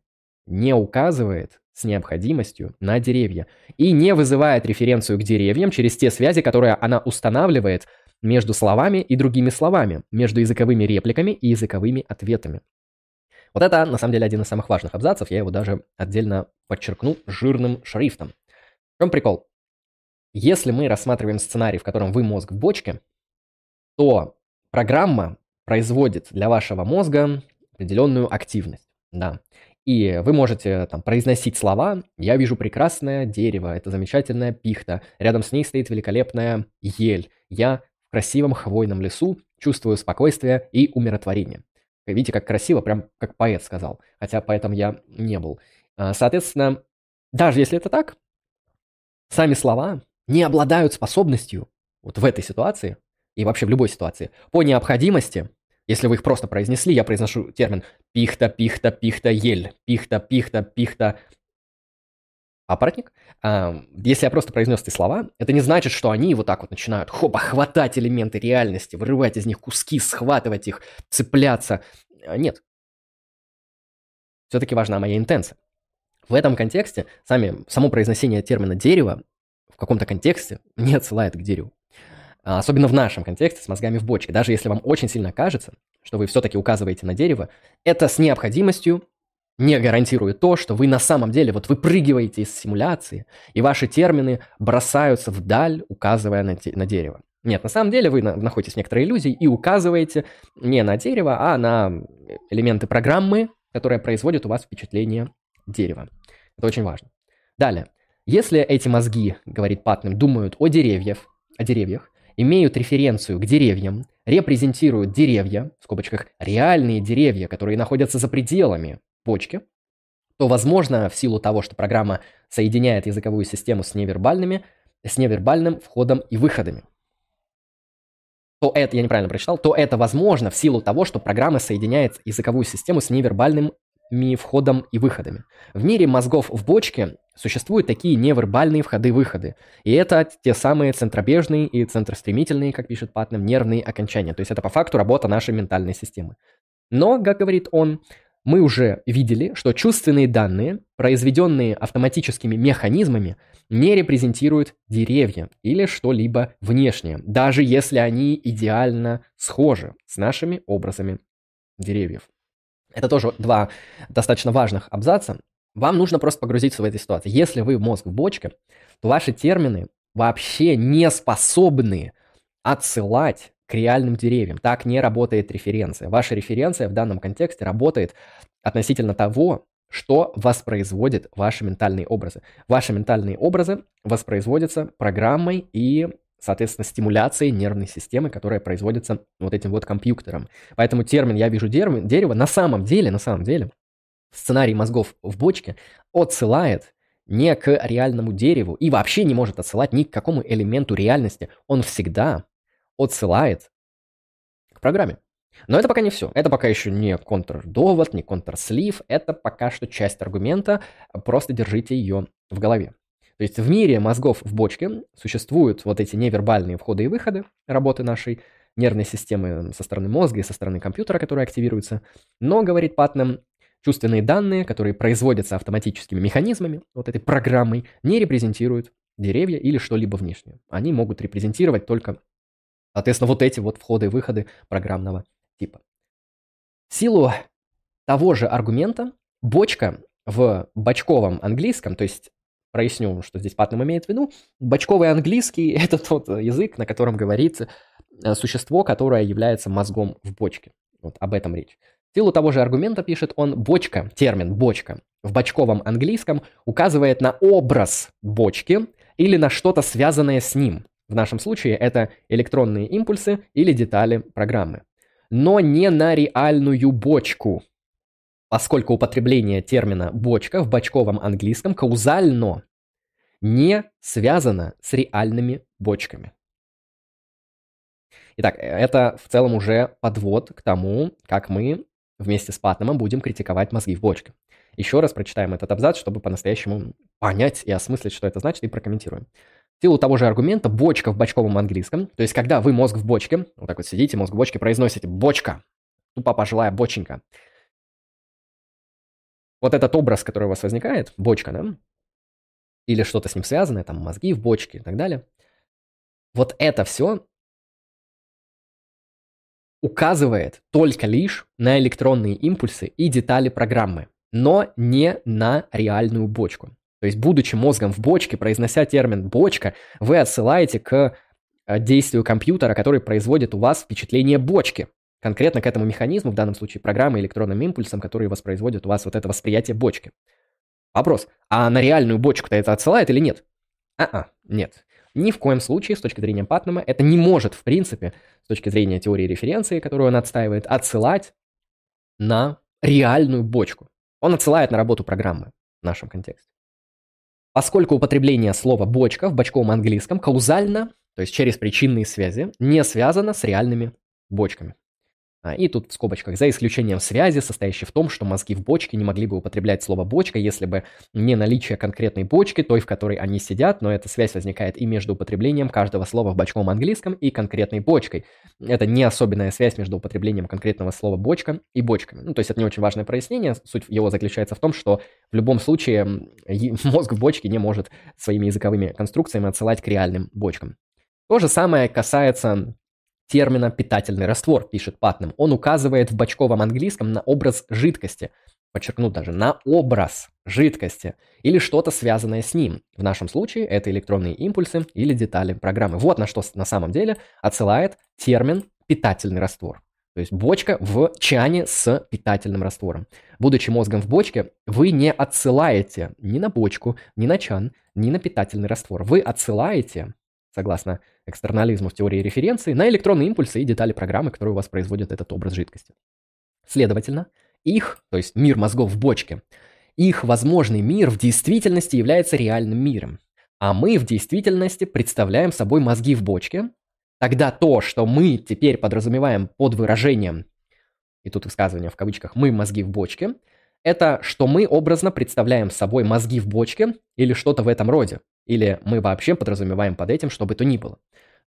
Не указывает с необходимостью на деревья и не вызывает референцию к деревьям через те связи, которые она устанавливает между словами и другими словами, между языковыми репликами и языковыми ответами. Вот это, на самом деле, один из самых важных абзацев, я его даже отдельно подчеркну жирным шрифтом. В чем прикол? Если мы рассматриваем сценарий, в котором вы мозг в бочке, то программа производит для вашего мозга определенную активность. Да. И вы можете там произносить слова «Я вижу прекрасное дерево, это замечательная пихта, рядом с ней стоит великолепная ель, я в красивом хвойном лесу чувствую спокойствие и умиротворение». Видите, как красиво, прям как поэт сказал, хотя поэтом я не был. А, соответственно, даже если это так, сами слова не обладают способностью вот в этой ситуации и вообще в любой ситуации по необходимости если вы их просто произнесли, я произношу термин пихта, пихта, пихта, ель, пихта, пихта, пихта, аппаратник. А, если я просто произнес эти слова, это не значит, что они вот так вот начинают хоба хватать элементы реальности, вырывать из них куски, схватывать их, цепляться. А, нет. Все-таки важна моя интенция. В этом контексте сами, само произношение термина «дерево» в каком-то контексте не отсылает к дереву. А, особенно в нашем контексте с мозгами в бочке. Даже если вам очень сильно кажется, что вы все-таки указываете на дерево, это с необходимостью не гарантирует то, что вы на самом деле вот выпрыгиваете из симуляции, и ваши термины бросаются вдаль, указывая на, на дерево. Нет, на самом деле вы на, находитесь в некоторой иллюзии и указываете не на дерево, а на элементы программы, которое производит у вас впечатление дерева. Это очень важно. Далее. Если эти мозги, говорит Патнем, думают о деревьях, о деревьях, имеют референцию к деревьям, репрезентируют деревья, в скобочках, реальные деревья, которые находятся за пределами почки, то, возможно, в силу того, что программа соединяет языковую систему с невербальными, с невербальным входом и выходами, то это, я неправильно прочитал, то это возможно в силу того, что программа соединяет языковую систему с невербальным входом и выходами. В мире мозгов в бочке существуют такие невербальные входы-выходы. И это те самые центробежные и центростремительные, как пишет Патнем, нервные окончания. То есть это по факту работа нашей ментальной системы. Но, как говорит он, мы уже видели, что чувственные данные, произведенные автоматическими механизмами, не репрезентируют деревья или что-либо внешнее, даже если они идеально схожи с нашими образами деревьев. Это тоже два достаточно важных абзаца. Вам нужно просто погрузиться в эту ситуацию. Если вы мозг в бочке, то ваши термины вообще не способны отсылать к реальным деревьям. Так не работает референция. Ваша референция в данном контексте работает относительно того, что воспроизводит ваши ментальные образы. Ваши ментальные образы воспроизводятся программой и соответственно, стимуляции нервной системы, которая производится вот этим вот компьютером. Поэтому термин «я вижу дерево», дерево на самом деле, на самом деле, сценарий мозгов в бочке отсылает не к реальному дереву и вообще не может отсылать ни к какому элементу реальности. Он всегда отсылает к программе. Но это пока не все. Это пока еще не контрдовод, не контрслив. Это пока что часть аргумента. Просто держите ее в голове. То есть в мире мозгов в бочке существуют вот эти невербальные входы и выходы работы нашей нервной системы со стороны мозга и со стороны компьютера, которые активируются. Но, говорит Патнам, чувственные данные, которые производятся автоматическими механизмами, вот этой программой, не репрезентируют деревья или что-либо внешнее. Они могут репрезентировать только, соответственно, вот эти вот входы и выходы программного типа. В силу того же аргумента бочка в бочковом английском, то есть проясню, что здесь Патнам имеет в виду. Бочковый английский – это тот язык, на котором говорится э, существо, которое является мозгом в бочке. Вот об этом речь. Силу того же аргумента пишет он «бочка», термин «бочка» в бочковом английском указывает на образ бочки или на что-то связанное с ним. В нашем случае это электронные импульсы или детали программы. Но не на реальную бочку, поскольку употребление термина «бочка» в бочковом английском каузально не связано с реальными бочками. Итак, это в целом уже подвод к тому, как мы вместе с Патномом будем критиковать мозги в бочке. Еще раз прочитаем этот абзац, чтобы по-настоящему понять и осмыслить, что это значит, и прокомментируем. В силу того же аргумента, бочка в бочковом английском, то есть когда вы мозг в бочке, вот так вот сидите, мозг в бочке, произносите «бочка», тупо пожилая боченька, вот этот образ, который у вас возникает, бочка, да, или что-то с ним связанное, там мозги в бочке и так далее, вот это все указывает только лишь на электронные импульсы и детали программы, но не на реальную бочку. То есть, будучи мозгом в бочке, произнося термин «бочка», вы отсылаете к э, действию компьютера, который производит у вас впечатление бочки конкретно к этому механизму, в данном случае программы электронным импульсом, которые воспроизводят у вас вот это восприятие бочки. Вопрос, а на реальную бочку-то это отсылает или нет? А-а, нет. Ни в коем случае, с точки зрения Патнама, это не может, в принципе, с точки зрения теории референции, которую он отстаивает, отсылать на реальную бочку. Он отсылает на работу программы в нашем контексте. Поскольку употребление слова «бочка» в бочковом английском каузально, то есть через причинные связи, не связано с реальными бочками. А, и тут в скобочках, за исключением связи, состоящей в том, что мозги в бочке не могли бы употреблять слово «бочка», если бы не наличие конкретной бочки, той, в которой они сидят, но эта связь возникает и между употреблением каждого слова в бочковом английском и конкретной бочкой. Это не особенная связь между употреблением конкретного слова «бочка» и бочками. Ну, то есть это не очень важное прояснение. Суть его заключается в том, что в любом случае мозг в бочке не может своими языковыми конструкциями отсылать к реальным бочкам. То же самое касается термина «питательный раствор», пишет Патнам. Он указывает в бочковом английском на образ жидкости, подчеркну даже, на образ жидкости или что-то связанное с ним. В нашем случае это электронные импульсы или детали программы. Вот на что на самом деле отсылает термин «питательный раствор». То есть бочка в чане с питательным раствором. Будучи мозгом в бочке, вы не отсылаете ни на бочку, ни на чан, ни на питательный раствор. Вы отсылаете, согласно экстернализму в теории референции, на электронные импульсы и детали программы, которые у вас производят этот образ жидкости. Следовательно, их, то есть мир мозгов в бочке, их возможный мир в действительности является реальным миром. А мы в действительности представляем собой мозги в бочке, Тогда то, что мы теперь подразумеваем под выражением, и тут высказывание в кавычках «мы мозги в бочке», это что мы образно представляем собой мозги в бочке или что-то в этом роде. Или мы вообще подразумеваем под этим, что бы то ни было.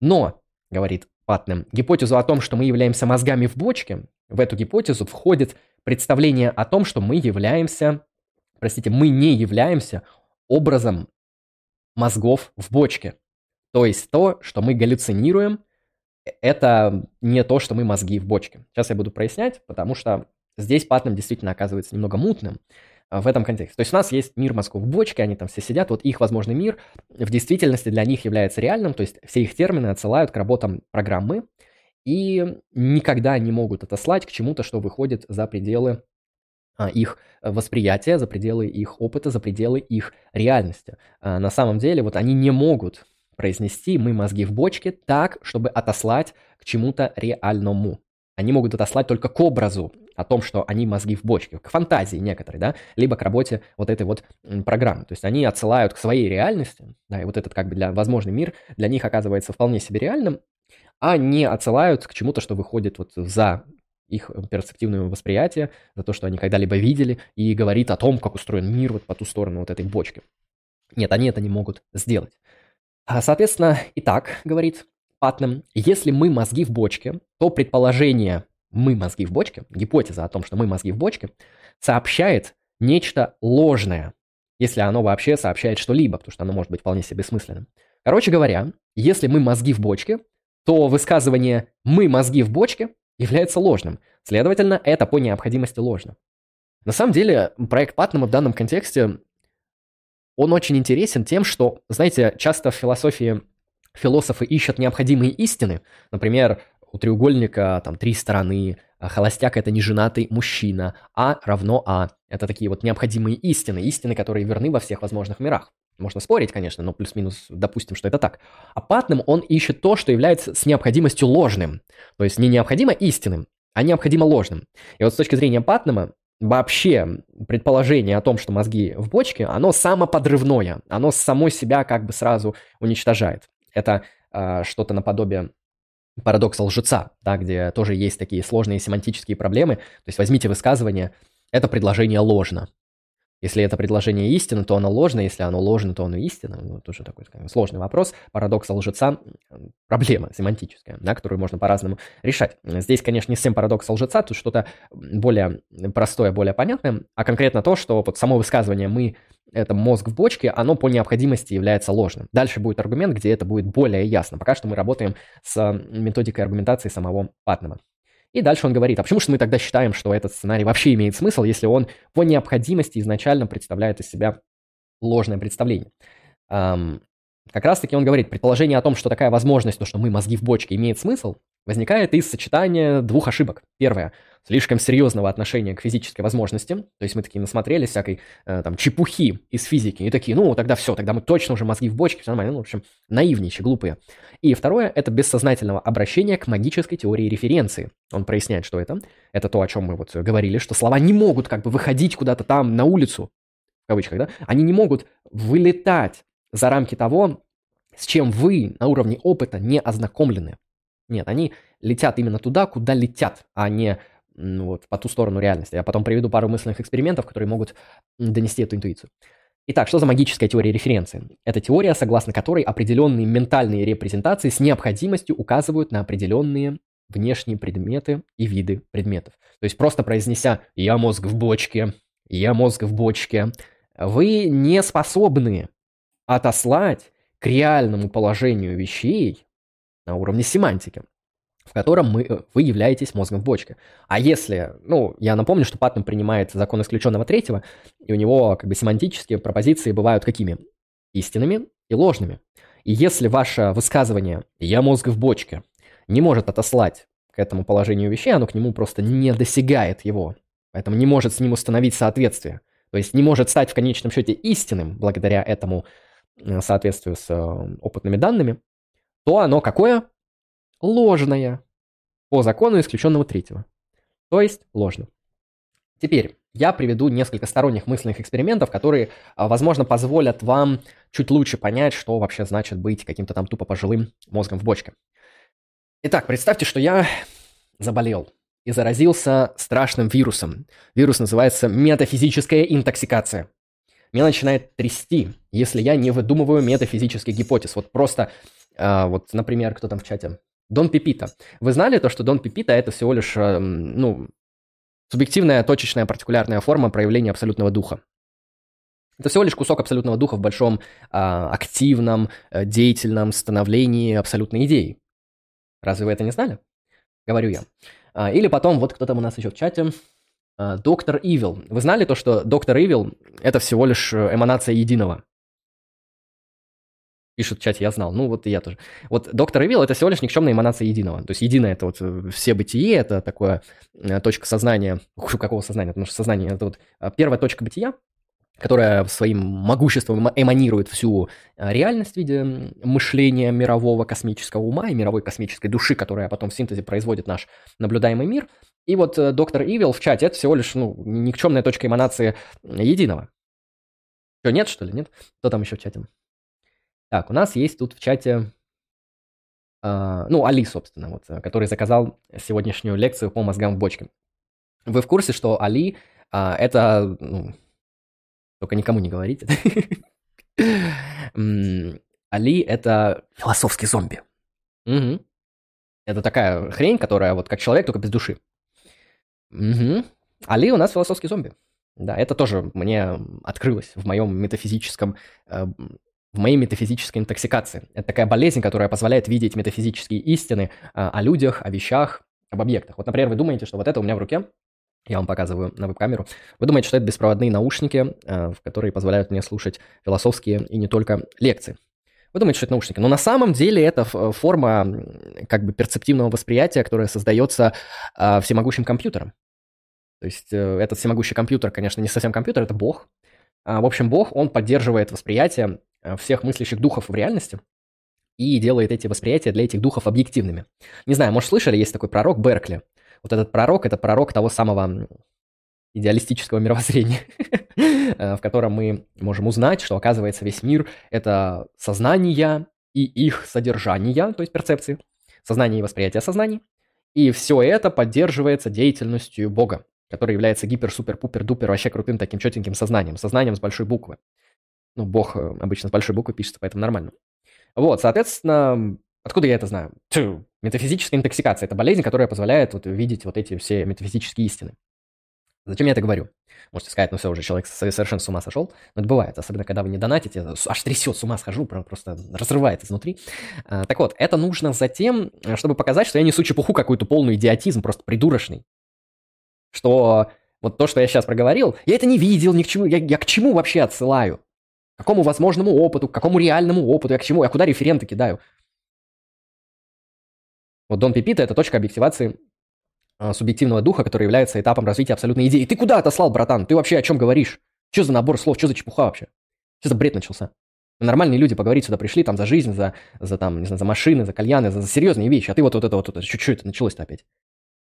Но, говорит Патнем, гипотезу о том, что мы являемся мозгами в бочке, в эту гипотезу входит представление о том, что мы являемся, простите, мы не являемся образом мозгов в бочке. То есть то, что мы галлюцинируем, это не то, что мы мозги в бочке. Сейчас я буду прояснять, потому что здесь Патнам действительно оказывается немного мутным а, в этом контексте. То есть у нас есть мир мозгов в бочке, они там все сидят, вот их возможный мир в действительности для них является реальным, то есть все их термины отсылают к работам программы и никогда не могут отослать к чему-то, что выходит за пределы а, их восприятия, за пределы их опыта, за пределы их реальности. А, на самом деле вот они не могут произнести «мы мозги в бочке» так, чтобы отослать к чему-то реальному. Они могут отослать только к образу о том, что они мозги в бочке, к фантазии некоторой, да, либо к работе вот этой вот программы. То есть они отсылают к своей реальности, да, и вот этот как бы для возможный мир для них оказывается вполне себе реальным, а не отсылают к чему-то, что выходит вот за их перцептивное восприятие, за то, что они когда-либо видели, и говорит о том, как устроен мир вот по ту сторону вот этой бочки. Нет, они это не могут сделать. А, соответственно, итак, говорит Патнем, если мы мозги в бочке, то предположение «мы мозги в бочке», гипотеза о том, что мы мозги в бочке, сообщает нечто ложное, если оно вообще сообщает что-либо, потому что оно может быть вполне себе бессмысленным. Короче говоря, если мы мозги в бочке, то высказывание «мы мозги в бочке» является ложным. Следовательно, это по необходимости ложно. На самом деле, проект Патнема в данном контексте он очень интересен тем, что, знаете, часто в философии философы ищут необходимые истины. Например, у треугольника там три стороны, а холостяк – это неженатый мужчина, А равно А. Это такие вот необходимые истины, истины, которые верны во всех возможных мирах. Можно спорить, конечно, но плюс-минус допустим, что это так. А Патным он ищет то, что является с необходимостью ложным. То есть не необходимо истинным, а необходимо ложным. И вот с точки зрения Патнама, вообще предположение о том, что мозги в бочке, оно самоподрывное, оно само себя как бы сразу уничтожает. Это э, что-то наподобие парадокса лжеца, да, где тоже есть такие сложные семантические проблемы. То есть возьмите высказывание, это предложение ложно. Если это предложение истины, то оно ложно, если оно ложно, то оно истина. Ну, тоже такой скажем, сложный вопрос. Парадокс лжеца – проблема семантическая, да, которую можно по-разному решать. Здесь, конечно, не совсем парадокс лжеца, тут что-то более простое, более понятное, а конкретно то, что вот само высказывание «мы» – это мозг в бочке, оно по необходимости является ложным. Дальше будет аргумент, где это будет более ясно. Пока что мы работаем с методикой аргументации самого Патнема. И дальше он говорит, а почему же мы тогда считаем, что этот сценарий вообще имеет смысл, если он по необходимости изначально представляет из себя ложное представление? Um, как раз-таки он говорит, предположение о том, что такая возможность, то, что мы мозги в бочке, имеет смысл, возникает из сочетания двух ошибок. Первое – слишком серьезного отношения к физической возможности. То есть мы такие насмотрелись всякой э, там чепухи из физики и такие, ну тогда все, тогда мы точно уже мозги в бочке, все нормально. Ну, в общем, наивничие, глупые. И второе – это бессознательного обращения к магической теории референции. Он проясняет, что это. Это то, о чем мы вот говорили, что слова не могут как бы выходить куда-то там на улицу, в кавычках, да, они не могут вылетать за рамки того, с чем вы на уровне опыта не ознакомлены. Нет, они летят именно туда, куда летят, а не ну, вот, по ту сторону реальности. Я потом приведу пару мысленных экспериментов, которые могут донести эту интуицию. Итак, что за магическая теория референции? Это теория, согласно которой определенные ментальные репрезентации с необходимостью указывают на определенные внешние предметы и виды предметов. То есть просто произнеся «я мозг в бочке», «я мозг в бочке», вы не способны отослать к реальному положению вещей на уровне семантики, в котором мы, э, вы являетесь мозгом в бочке. А если, ну, я напомню, что Паттон принимает закон исключенного третьего, и у него как бы семантические пропозиции бывают какими? Истинными и ложными. И если ваше высказывание «я мозг в бочке» не может отослать к этому положению вещей, оно к нему просто не досягает его, поэтому не может с ним установить соответствие. То есть не может стать в конечном счете истинным благодаря этому э, соответствию с э, опытными данными, то оно какое? Ложное. По закону исключенного третьего. То есть ложно. Теперь я приведу несколько сторонних мысленных экспериментов, которые, а, возможно, позволят вам чуть лучше понять, что вообще значит быть каким-то там тупо пожилым мозгом в бочке. Итак, представьте, что я заболел и заразился страшным вирусом. Вирус называется метафизическая интоксикация. Меня начинает трясти, если я не выдумываю метафизических гипотез. Вот просто, э, вот, например, кто там в чате? Дон Пипита. Вы знали то, что Дон Пипита это всего лишь, э, ну, Субъективная, точечная, партикулярная форма проявления абсолютного духа. Это всего лишь кусок абсолютного духа в большом а, активном, а, деятельном становлении абсолютной идеи. Разве вы это не знали? Говорю я. А, или потом, вот кто там у нас еще в чате, а, Доктор Ивил. Вы знали то, что Доктор Ивил – это всего лишь э, эманация единого? Пишут в чате, я знал. Ну, вот и я тоже. Вот доктор Эвил – это всего лишь никчемная эманация единого. То есть единое – это вот э, все бытие, это такое э, точка сознания. Ух, какого сознания? Потому что сознание – это вот э, первая точка бытия, которая своим могуществом эманирует всю реальность в виде мышления мирового космического ума и мировой космической души, которая потом в синтезе производит наш наблюдаемый мир. И вот доктор Ивил в чате – это всего лишь ну, никчемная точка эманации единого. Что, нет, что ли? Нет? Кто там еще в чате? Так, у нас есть тут в чате, э, ну, Али, собственно, вот, который заказал сегодняшнюю лекцию по мозгам в бочке. Вы в курсе, что Али э, это, ну, только никому не говорите. Али это философский зомби. Это такая хрень, которая вот как человек, только без души. Али у нас философский зомби. Да, это тоже мне открылось в моем метафизическом э, в моей метафизической интоксикации. Это такая болезнь, которая позволяет видеть метафизические истины а, о людях, о вещах, об объектах. Вот, например, вы думаете, что вот это у меня в руке, я вам показываю на веб-камеру. Вы думаете, что это беспроводные наушники, а, которые позволяют мне слушать философские и не только лекции. Вы думаете, что это наушники. Но на самом деле это форма как бы перцептивного восприятия, которая создается э, всемогущим компьютером. То есть э, этот всемогущий компьютер, конечно, не совсем компьютер, это Бог. А, в общем, Бог, он поддерживает восприятие Э, всех мыслящих духов в реальности и делает эти восприятия для этих духов объективными. Не знаю, может, слышали, есть такой пророк Беркли. Вот этот пророк – это пророк того самого идеалистического мировоззрения, э, в котором мы можем узнать, что, оказывается, весь мир – это сознание и их содержание, то есть перцепции, сознание и восприятие сознаний. И все это поддерживается деятельностью Бога, который является гипер-супер-пупер-дупер вообще крутым таким четеньким сознанием, сознанием с большой буквы. Ну, бог э, обычно с большой буквы пишется, поэтому нормально. Вот, соответственно, откуда я это знаю? Тю, метафизическая интоксикация – это болезнь, которая позволяет вот видеть вот эти все метафизические истины. Зачем я это говорю? Можете сказать, ну все, уже человек совершенно с ума сошел. Но это бывает, особенно когда вы не донатите, аж трясет, с ума схожу, просто разрывает изнутри. А, так вот, это нужно затем, чтобы показать, что я несу чепуху какую-то полную идиотизм, просто придурочный. Что вот то, что я сейчас проговорил, я это не видел, ни к чему, я, я к чему вообще отсылаю? Какому возможному опыту, к какому реальному опыту, я к чему, я куда референты кидаю. Вот Дон Пипита – это точка объективации а, субъективного духа, который является этапом развития абсолютной идеи. Ты куда отослал, братан? Ты вообще о чем говоришь? Что за набор слов? Что за чепуха вообще? Что за бред начался? Нормальные люди поговорить сюда пришли, там, за жизнь, за, за там, не знаю, за машины, за кальяны, за, за серьезные вещи, а ты вот, вот это вот, вот это началось-то опять?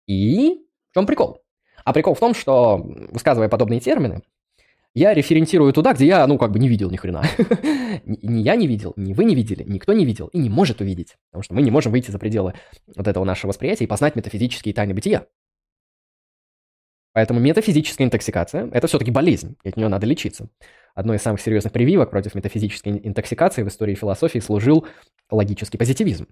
И в чем прикол? А прикол в том, что, высказывая подобные термины, я референтирую туда, где я, ну, как бы не видел ни хрена. ни я не видел, ни вы не видели, никто не видел и не может увидеть. Потому что мы не можем выйти за пределы вот этого нашего восприятия и познать метафизические тайны бытия. Поэтому метафизическая интоксикация – это все-таки болезнь, и от нее надо лечиться. Одной из самых серьезных прививок против метафизической интоксикации в истории философии служил логический позитивизм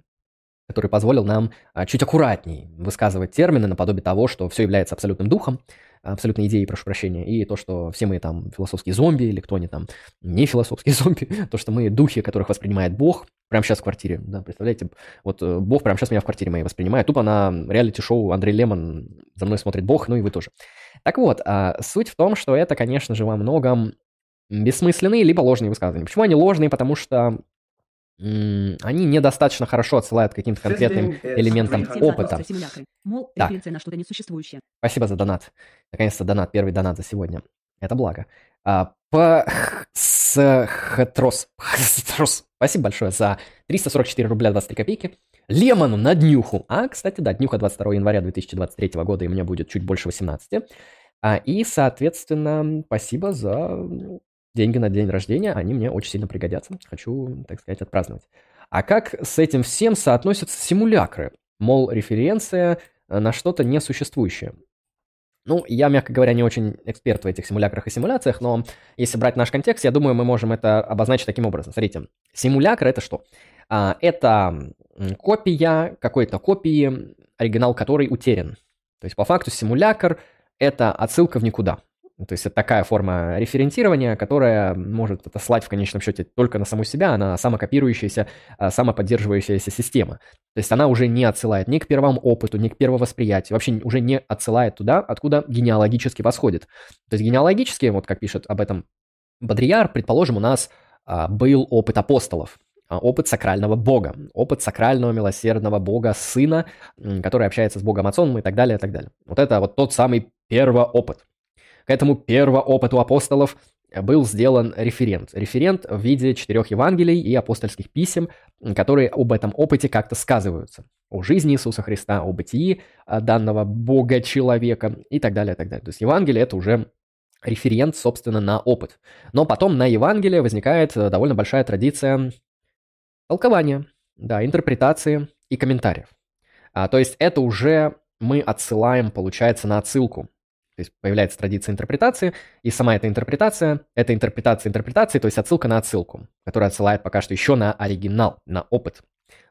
который позволил нам а, чуть аккуратней высказывать термины наподобие того, что все является абсолютным духом, абсолютной идеей, прошу прощения, и то, что все мы там философские зомби, или кто они там, не философские зомби, то, что мы духи, которых воспринимает Бог, прямо сейчас в квартире, да, представляете, вот э, Бог прямо сейчас меня в квартире моей воспринимает, тупо на реалити-шоу Андрей Лемон за мной смотрит Бог, ну и вы тоже. Так вот, а, суть в том, что это, конечно же, во многом бессмысленные либо ложные высказывания. Почему они ложные? Потому что они недостаточно хорошо отсылают к каким-то конкретным элементам опыта. Мол, так. на что-то несуществующее. Спасибо за донат. Наконец-то донат, первый донат за сегодня. Это благо. А, по Хтрос. Спасибо большое за 344 рубля 23 копейки. Лемону на днюху. А, кстати, да, днюха 22 января 2023 года, и мне будет чуть больше 18. А, и, соответственно, спасибо за деньги на день рождения. Они мне очень сильно пригодятся. Хочу, так сказать, отпраздновать. А как с этим всем соотносятся симулякры? Мол, референция на что-то несуществующее. Ну, я, мягко говоря, не очень эксперт в этих симулякрах и симуляциях, но если брать наш контекст, я думаю, мы можем это обозначить таким образом. Смотрите, симулякр — это что? А, это копия какой-то копии, оригинал которой утерян. То есть, по факту, симулякр — это отсылка в никуда. То есть это такая форма референтирования, которая может отослать в конечном счете только на саму себя, она самокопирующаяся, а, самоподдерживающаяся система. То есть она уже не отсылает ни к первому опыту, ни к первовосприятию, вообще уже не отсылает туда, откуда генеалогически восходит. То есть генеалогически, вот как пишет об этом Бодрияр, предположим, у нас а, был опыт апостолов, а, опыт сакрального бога, опыт сакрального милосердного бога сына, который общается с богом отцом и так далее, и так далее. Вот это вот тот самый первоопыт. К этому первоопыту апостолов был сделан референт. Референт в виде четырех Евангелий и апостольских писем, которые об этом опыте как-то сказываются. О жизни Иисуса Христа, о бытии а, данного Бога-человека и так далее, и так далее. То есть Евангелие – это уже референт, собственно, на опыт. Но потом на Евангелие возникает э, довольно большая традиция толкования, да, интерпретации и комментариев. А, то есть это уже мы отсылаем, получается, на отсылку. То есть появляется традиция интерпретации, и сама эта интерпретация – это интерпретация интерпретации, то есть отсылка на отсылку, которая отсылает пока что еще на оригинал, на опыт,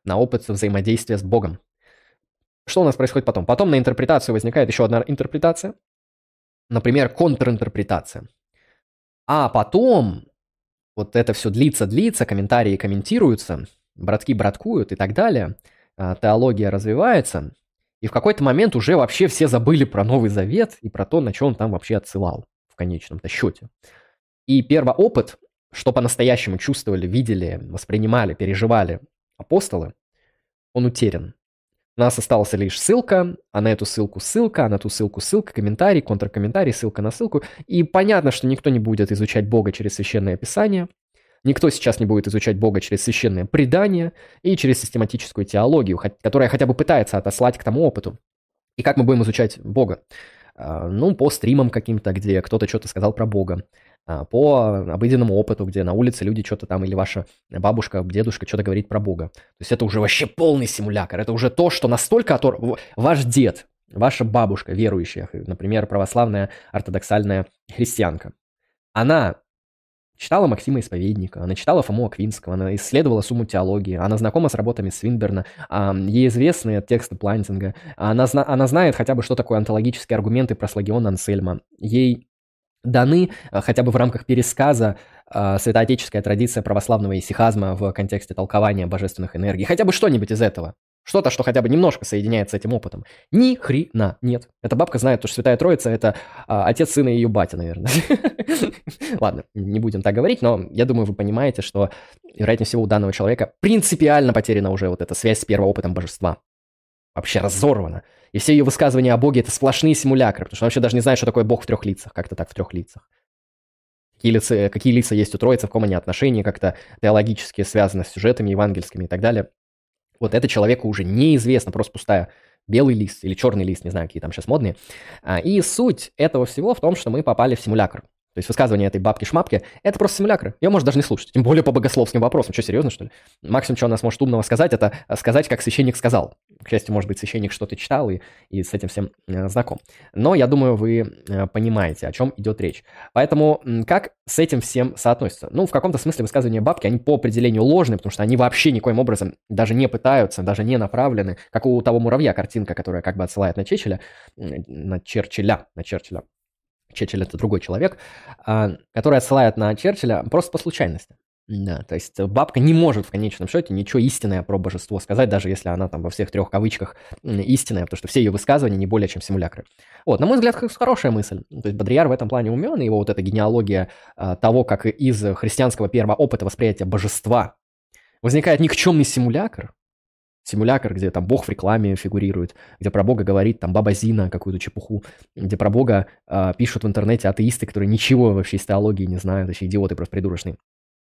на опыт взаимодействия с Богом. Что у нас происходит потом? Потом на интерпретацию возникает еще одна интерпретация, например, контринтерпретация. А потом вот это все длится-длится, комментарии комментируются, братки браткуют и так далее, а, теология развивается, и в какой-то момент уже вообще все забыли про Новый Завет и про то, на что он там вообще отсылал в конечном-то счете. И первый опыт, что по-настоящему чувствовали, видели, воспринимали, переживали апостолы, он утерян. У нас осталась лишь ссылка, а на эту ссылку ссылка, а на ту ссылку ссылка, комментарий, контркомментарий, ссылка на ссылку. И понятно, что никто не будет изучать Бога через Священное Писание, Никто сейчас не будет изучать Бога через священное предание и через систематическую теологию, которая хотя бы пытается отослать к тому опыту. И как мы будем изучать Бога? А, ну, по стримам каким-то, где кто-то что-то сказал про Бога, а, по обыденному опыту, где на улице люди что-то там, или ваша бабушка, дедушка что-то говорит про Бога. То есть это уже вообще полный симулятор. Это уже то, что настолько... Отор... Ваш дед, ваша бабушка верующая, например, православная ортодоксальная христианка, она Читала Максима Исповедника, она читала Фому Аквинского, она исследовала сумму теологии, она знакома с работами Свинберна, ей известны тексты Плантинга, она, зна- она знает хотя бы, что такое онтологические аргументы про Слагион Ансельма, ей даны а, хотя бы в рамках пересказа э, святоотеческая традиция православного исихазма в контексте толкования божественных энергий, хотя бы что-нибудь из этого. Что-то, что хотя бы немножко соединяется с этим опытом. Ни хрена нет. Эта бабка знает, что Святая Троица – это а, отец сына ее батя, наверное. Ладно, не будем так говорить, но я думаю, вы понимаете, что, вероятнее всего, у данного человека принципиально потеряна уже вот эта связь с первым опытом божества. Вообще разорвана. И все ее высказывания о Боге – это сплошные симулякры, потому что он вообще даже не знает, что такое Бог в трех лицах, как-то так в трех лицах. Какие лица, какие лица есть у Троицы, в каком они отношении, как-то теологически связаны с сюжетами евангельскими и так далее – вот это человеку уже неизвестно, просто пустая белый лист или черный лист, не знаю, какие там сейчас модные. А, и суть этого всего в том, что мы попали в симулятор. То есть высказывание этой бабки-шмапки – это просто симулякры. Ее можно даже не слушать. Тем более по богословским вопросам. Что, серьезно, что ли? Максимум, что он нас может умного сказать, это сказать, как священник сказал. К счастью, может быть, священник что-то читал и, и с этим всем э, знаком. Но я думаю, вы э, понимаете, о чем идет речь. Поэтому как с этим всем соотносится? Ну, в каком-то смысле высказывания бабки, они по определению ложные, потому что они вообще никоим образом даже не пытаются, даже не направлены, как у того муравья картинка, которая как бы отсылает на Чечеля, на Черчилля, на Черчилля Черчилль это другой человек, а, который отсылает на Черчилля просто по случайности. Да, то есть бабка не может в конечном счете ничего истинное про божество сказать, даже если она там во всех трех кавычках истинная, потому что все ее высказывания не более чем симулякры. Вот, на мой взгляд, хорошая мысль. То есть Бодрияр в этом плане умен, и его вот эта генеалогия а, того, как из христианского первого опыта восприятия божества возникает никчемный симулятор, симулятор, где там Бог в рекламе фигурирует, где про Бога говорит там Баба Зина какую-то чепуху, где про Бога э, пишут в интернете атеисты, которые ничего вообще из теологии не знают, вообще идиоты просто придурочные.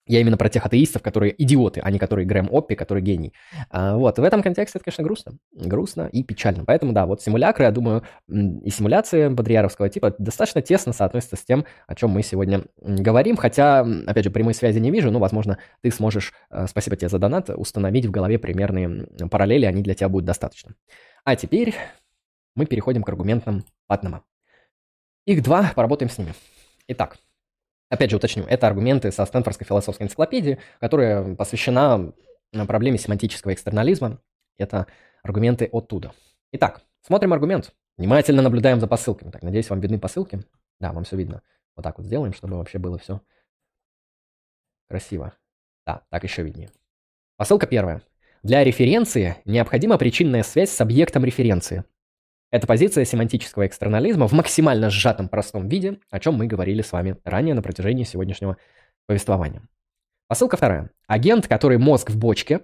Я именно про тех атеистов, которые идиоты, а не которые Грэм Оппи, который гений. А, вот, в этом контексте это, конечно, грустно. Грустно и печально. Поэтому, да, вот симулякры, я думаю, и симуляции бодриаровского типа достаточно тесно соотносятся с тем, о чем мы сегодня говорим. Хотя, опять же, прямой связи не вижу, но, возможно, ты сможешь, э, спасибо тебе за донат, установить в голове примерные параллели, они для тебя будут достаточно. А теперь мы переходим к аргументам Патнама. Их два, поработаем с ними. Итак, Опять же уточню, это аргументы со Стэнфордской философской энциклопедии, которая посвящена проблеме семантического экстернализма. Это аргументы оттуда. Итак, смотрим аргумент. Внимательно наблюдаем за посылками. Так, надеюсь, вам видны посылки. Да, вам все видно. Вот так вот сделаем, чтобы вообще было все красиво. Да, так еще виднее. Посылка первая. Для референции необходима причинная связь с объектом референции. Это позиция семантического экстернализма в максимально сжатом простом виде, о чем мы говорили с вами ранее на протяжении сегодняшнего повествования. Посылка вторая. Агент, который мозг в бочке,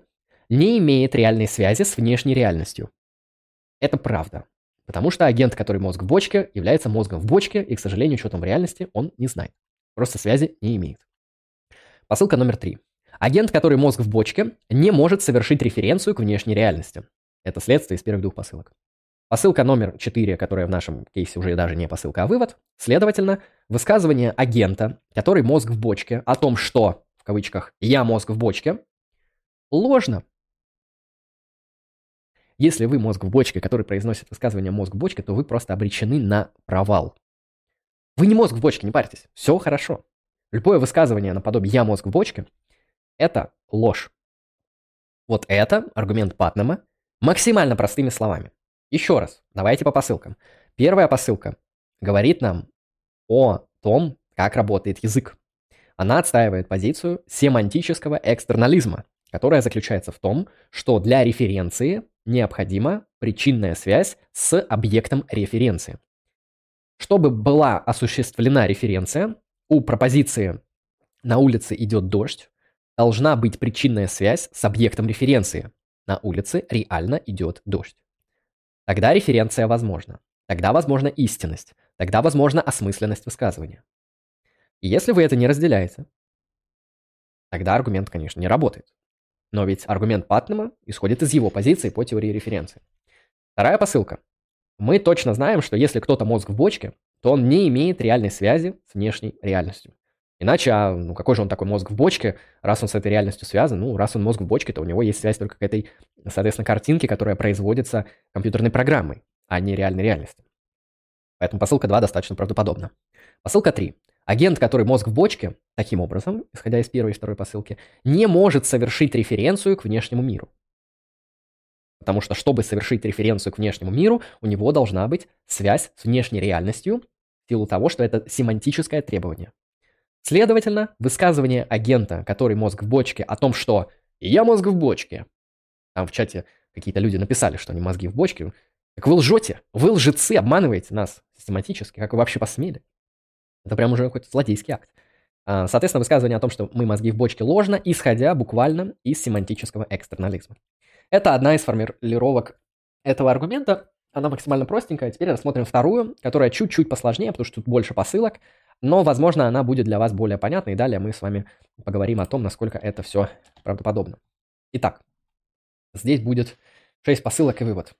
не имеет реальной связи с внешней реальностью. Это правда. Потому что агент, который мозг в бочке, является мозгом в бочке, и, к сожалению, там в реальности, он не знает. Просто связи не имеет. Посылка номер три. Агент, который мозг в бочке, не может совершить референцию к внешней реальности. Это следствие из первых двух посылок. Посылка номер 4, которая в нашем кейсе уже даже не посылка, а вывод. Следовательно, высказывание агента, который мозг в бочке, о том, что, в кавычках, я мозг в бочке, ложно. Если вы мозг в бочке, который произносит высказывание мозг в бочке, то вы просто обречены на провал. Вы не мозг в бочке, не парьтесь. Все хорошо. Любое высказывание наподобие «я мозг в бочке» – это ложь. Вот это аргумент Патнема максимально простыми словами. Еще раз, давайте по посылкам. Первая посылка говорит нам о том, как работает язык. Она отстаивает позицию семантического экстернализма, которая заключается в том, что для референции необходима причинная связь с объектом референции. Чтобы была осуществлена референция, у пропозиции «на улице идет дождь» должна быть причинная связь с объектом референции. На улице реально идет дождь. Тогда референция возможна. Тогда возможна истинность. Тогда возможна осмысленность высказывания. И если вы это не разделяете, тогда аргумент, конечно, не работает. Но ведь аргумент Патнема исходит из его позиции по теории референции. Вторая посылка. Мы точно знаем, что если кто-то мозг в бочке, то он не имеет реальной связи с внешней реальностью. Иначе, а, ну какой же он такой мозг в бочке, раз он с этой реальностью связан? Ну, раз он мозг в бочке, то у него есть связь только к этой, соответственно, картинке, которая производится компьютерной программой, а не реальной реальностью. Поэтому посылка 2 достаточно правдоподобна. Посылка 3. Агент, который мозг в бочке, таким образом, исходя из первой и второй посылки, не может совершить референцию к внешнему миру. Потому что, чтобы совершить референцию к внешнему миру, у него должна быть связь с внешней реальностью в силу того, что это семантическое требование. Следовательно, высказывание агента, который мозг в бочке, о том, что «я мозг в бочке», там в чате какие-то люди написали, что они мозги в бочке, как вы лжете, вы лжецы, обманываете нас систематически, как вы вообще посмели. Это прям уже какой-то злодейский акт. А, соответственно, высказывание о том, что мы мозги в бочке ложно, исходя буквально из семантического экстернализма. Это одна из формулировок этого аргумента. Она максимально простенькая. Теперь рассмотрим вторую, которая чуть-чуть посложнее, потому что тут больше посылок. Но, возможно, она будет для вас более понятна, и далее мы с вами поговорим о том, насколько это все правдоподобно. Итак, здесь будет 6 посылок и вывод.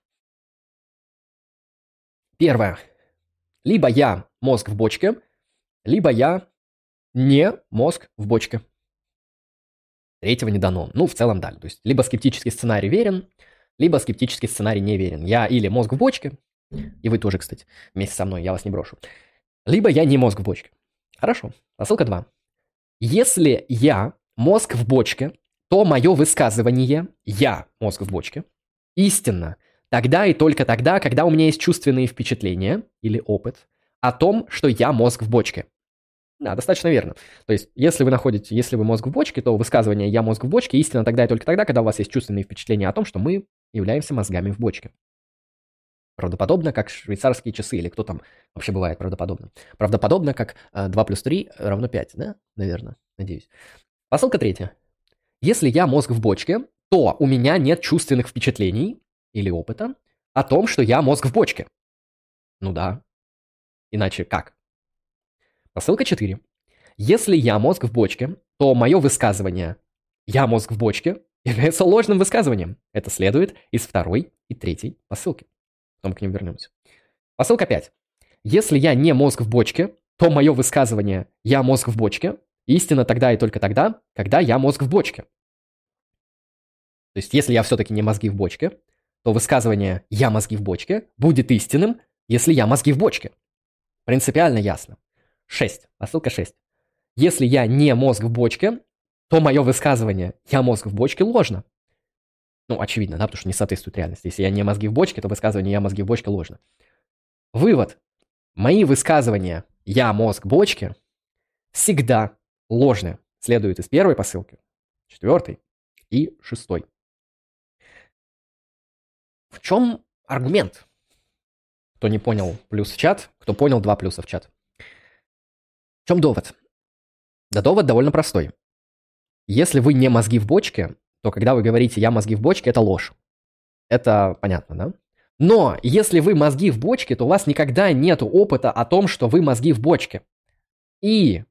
Первое. Либо я мозг в бочке, либо я не мозг в бочке. Третьего не дано. Ну, в целом, да. То есть, либо скептический сценарий верен, либо скептический сценарий не верен. Я или мозг в бочке, и вы тоже, кстати, вместе со мной, я вас не брошу. Либо я не мозг в бочке. Хорошо. Посылка 2. Если я мозг в бочке, то мое высказывание «я мозг в бочке» истинно тогда и только тогда, когда у меня есть чувственные впечатления или опыт о том, что я мозг в бочке. Да, достаточно верно. То есть, если вы находите, если вы мозг в бочке, то высказывание «я мозг в бочке» истинно тогда и только тогда, когда у вас есть чувственные впечатления о том, что мы являемся мозгами в бочке. Правдоподобно, как швейцарские часы, или кто там вообще бывает правдоподобно. Правдоподобно, как 2 э, плюс 3 равно 5, да? Наверное, надеюсь. Посылка третья. Если я мозг в бочке, то у меня нет чувственных впечатлений или опыта о том, что я мозг в бочке. Ну да. Иначе как? Посылка 4. Если я мозг в бочке, то мое высказывание «я мозг в бочке» является ложным высказыванием. Это следует из второй и третьей посылки. Потом к ним вернемся. Посылка 5. Если я не мозг в бочке, то мое высказывание «я мозг в бочке» истина тогда и только тогда, когда я мозг в бочке. То есть, если я все-таки не мозги в бочке, то высказывание «я мозги в бочке» будет истинным, если я мозги в бочке. Принципиально ясно. 6. Посылка 6. Если я не мозг в бочке, то мое высказывание «я мозг в бочке» ложно. Ну, очевидно, да, потому что не соответствует реальности. Если я не мозги в бочке, то высказывание «я мозги в бочке» ложно. Вывод. Мои высказывания «я мозг бочки» всегда ложны. Следует из первой посылки, четвертой и шестой. В чем аргумент? Кто не понял, плюс в чат. Кто понял, два плюса в чат. В чем довод? Да довод довольно простой. Если вы не мозги в бочке, то когда вы говорите «я мозги в бочке», это ложь. Это понятно, да? Но если вы мозги в бочке, то у вас никогда нет опыта о том, что вы мозги в бочке. И,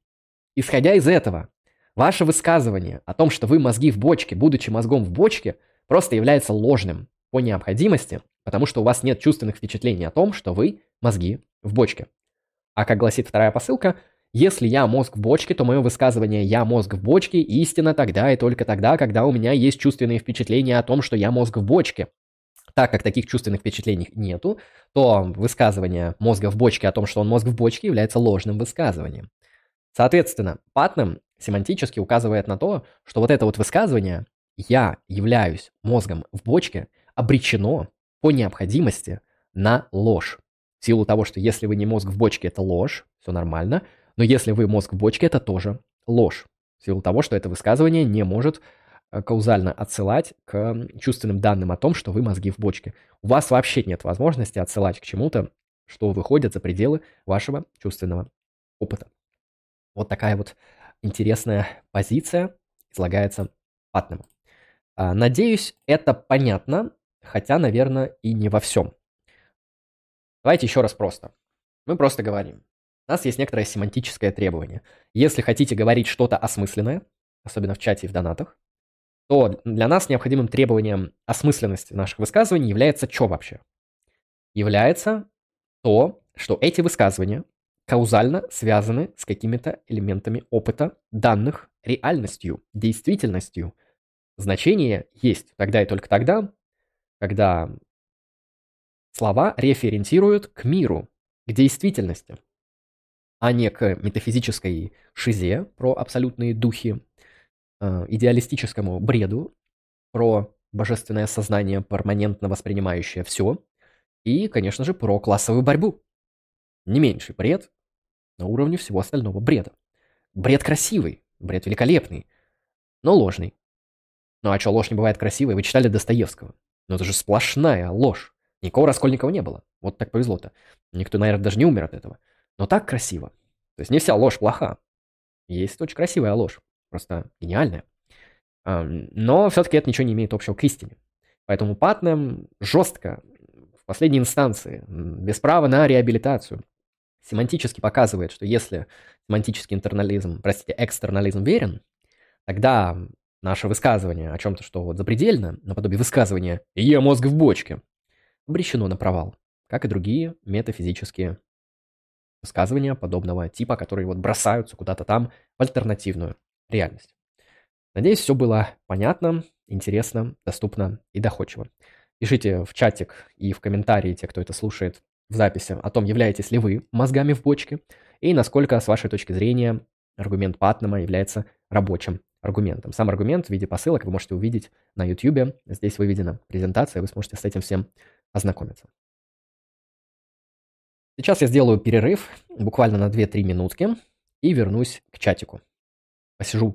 исходя из этого, ваше высказывание о том, что вы мозги в бочке, будучи мозгом в бочке, просто является ложным по необходимости, потому что у вас нет чувственных впечатлений о том, что вы мозги в бочке. А как гласит вторая посылка, если я мозг в бочке, то мое высказывание «я мозг в бочке» истина тогда и только тогда, когда у меня есть чувственные впечатления о том, что я мозг в бочке. Так как таких чувственных впечатлений нету, то высказывание мозга в бочке о том, что он мозг в бочке, является ложным высказыванием. Соответственно, Патнем семантически указывает на то, что вот это вот высказывание «я являюсь мозгом в бочке» обречено по необходимости на ложь. В силу того, что если вы не мозг в бочке, это ложь, все нормально – но если вы мозг в бочке, это тоже ложь. В силу того, что это высказывание не может э, каузально отсылать к чувственным данным о том, что вы мозги в бочке. У вас вообще нет возможности отсылать к чему-то, что выходит за пределы вашего чувственного опыта. Вот такая вот интересная позиция излагается Патному. А, надеюсь, это понятно, хотя, наверное, и не во всем. Давайте еще раз просто. Мы просто говорим. У нас есть некоторое семантическое требование. Если хотите говорить что-то осмысленное, особенно в чате и в донатах, то для нас необходимым требованием осмысленности наших высказываний является что вообще? Является то, что эти высказывания каузально связаны с какими-то элементами опыта, данных, реальностью, действительностью. Значение есть тогда и только тогда, когда слова референцируют к миру, к действительности а не к метафизической шизе про абсолютные духи, э, идеалистическому бреду про божественное сознание, перманентно воспринимающее все, и, конечно же, про классовую борьбу. Не меньший бред на уровне всего остального бреда. Бред красивый, бред великолепный, но ложный. Ну а что, ложь не бывает красивой? Вы читали Достоевского. Ну это же сплошная ложь. Никакого Раскольникова не было. Вот так повезло-то. Никто, наверное, даже не умер от этого. Но так красиво. То есть не вся ложь плоха. Есть очень красивая ложь, просто гениальная. Но все-таки это ничего не имеет общего к истине. Поэтому Патнем жестко, в последней инстанции, без права на реабилитацию, семантически показывает, что если семантический интернализм, простите, экстернализм верен, тогда наше высказывание о чем-то, что вот запредельно, наподобие высказывания «я мозг в бочке», обречено на провал, как и другие метафизические высказывания подобного типа, которые вот бросаются куда-то там в альтернативную реальность. Надеюсь, все было понятно, интересно, доступно и доходчиво. Пишите в чатик и в комментарии, те, кто это слушает в записи, о том, являетесь ли вы мозгами в бочке, и насколько, с вашей точки зрения, аргумент Патнама является рабочим аргументом. Сам аргумент в виде посылок вы можете увидеть на YouTube. Здесь выведена презентация, вы сможете с этим всем ознакомиться. Сейчас я сделаю перерыв, буквально на 2-3 минутки, и вернусь к чатику. Посижу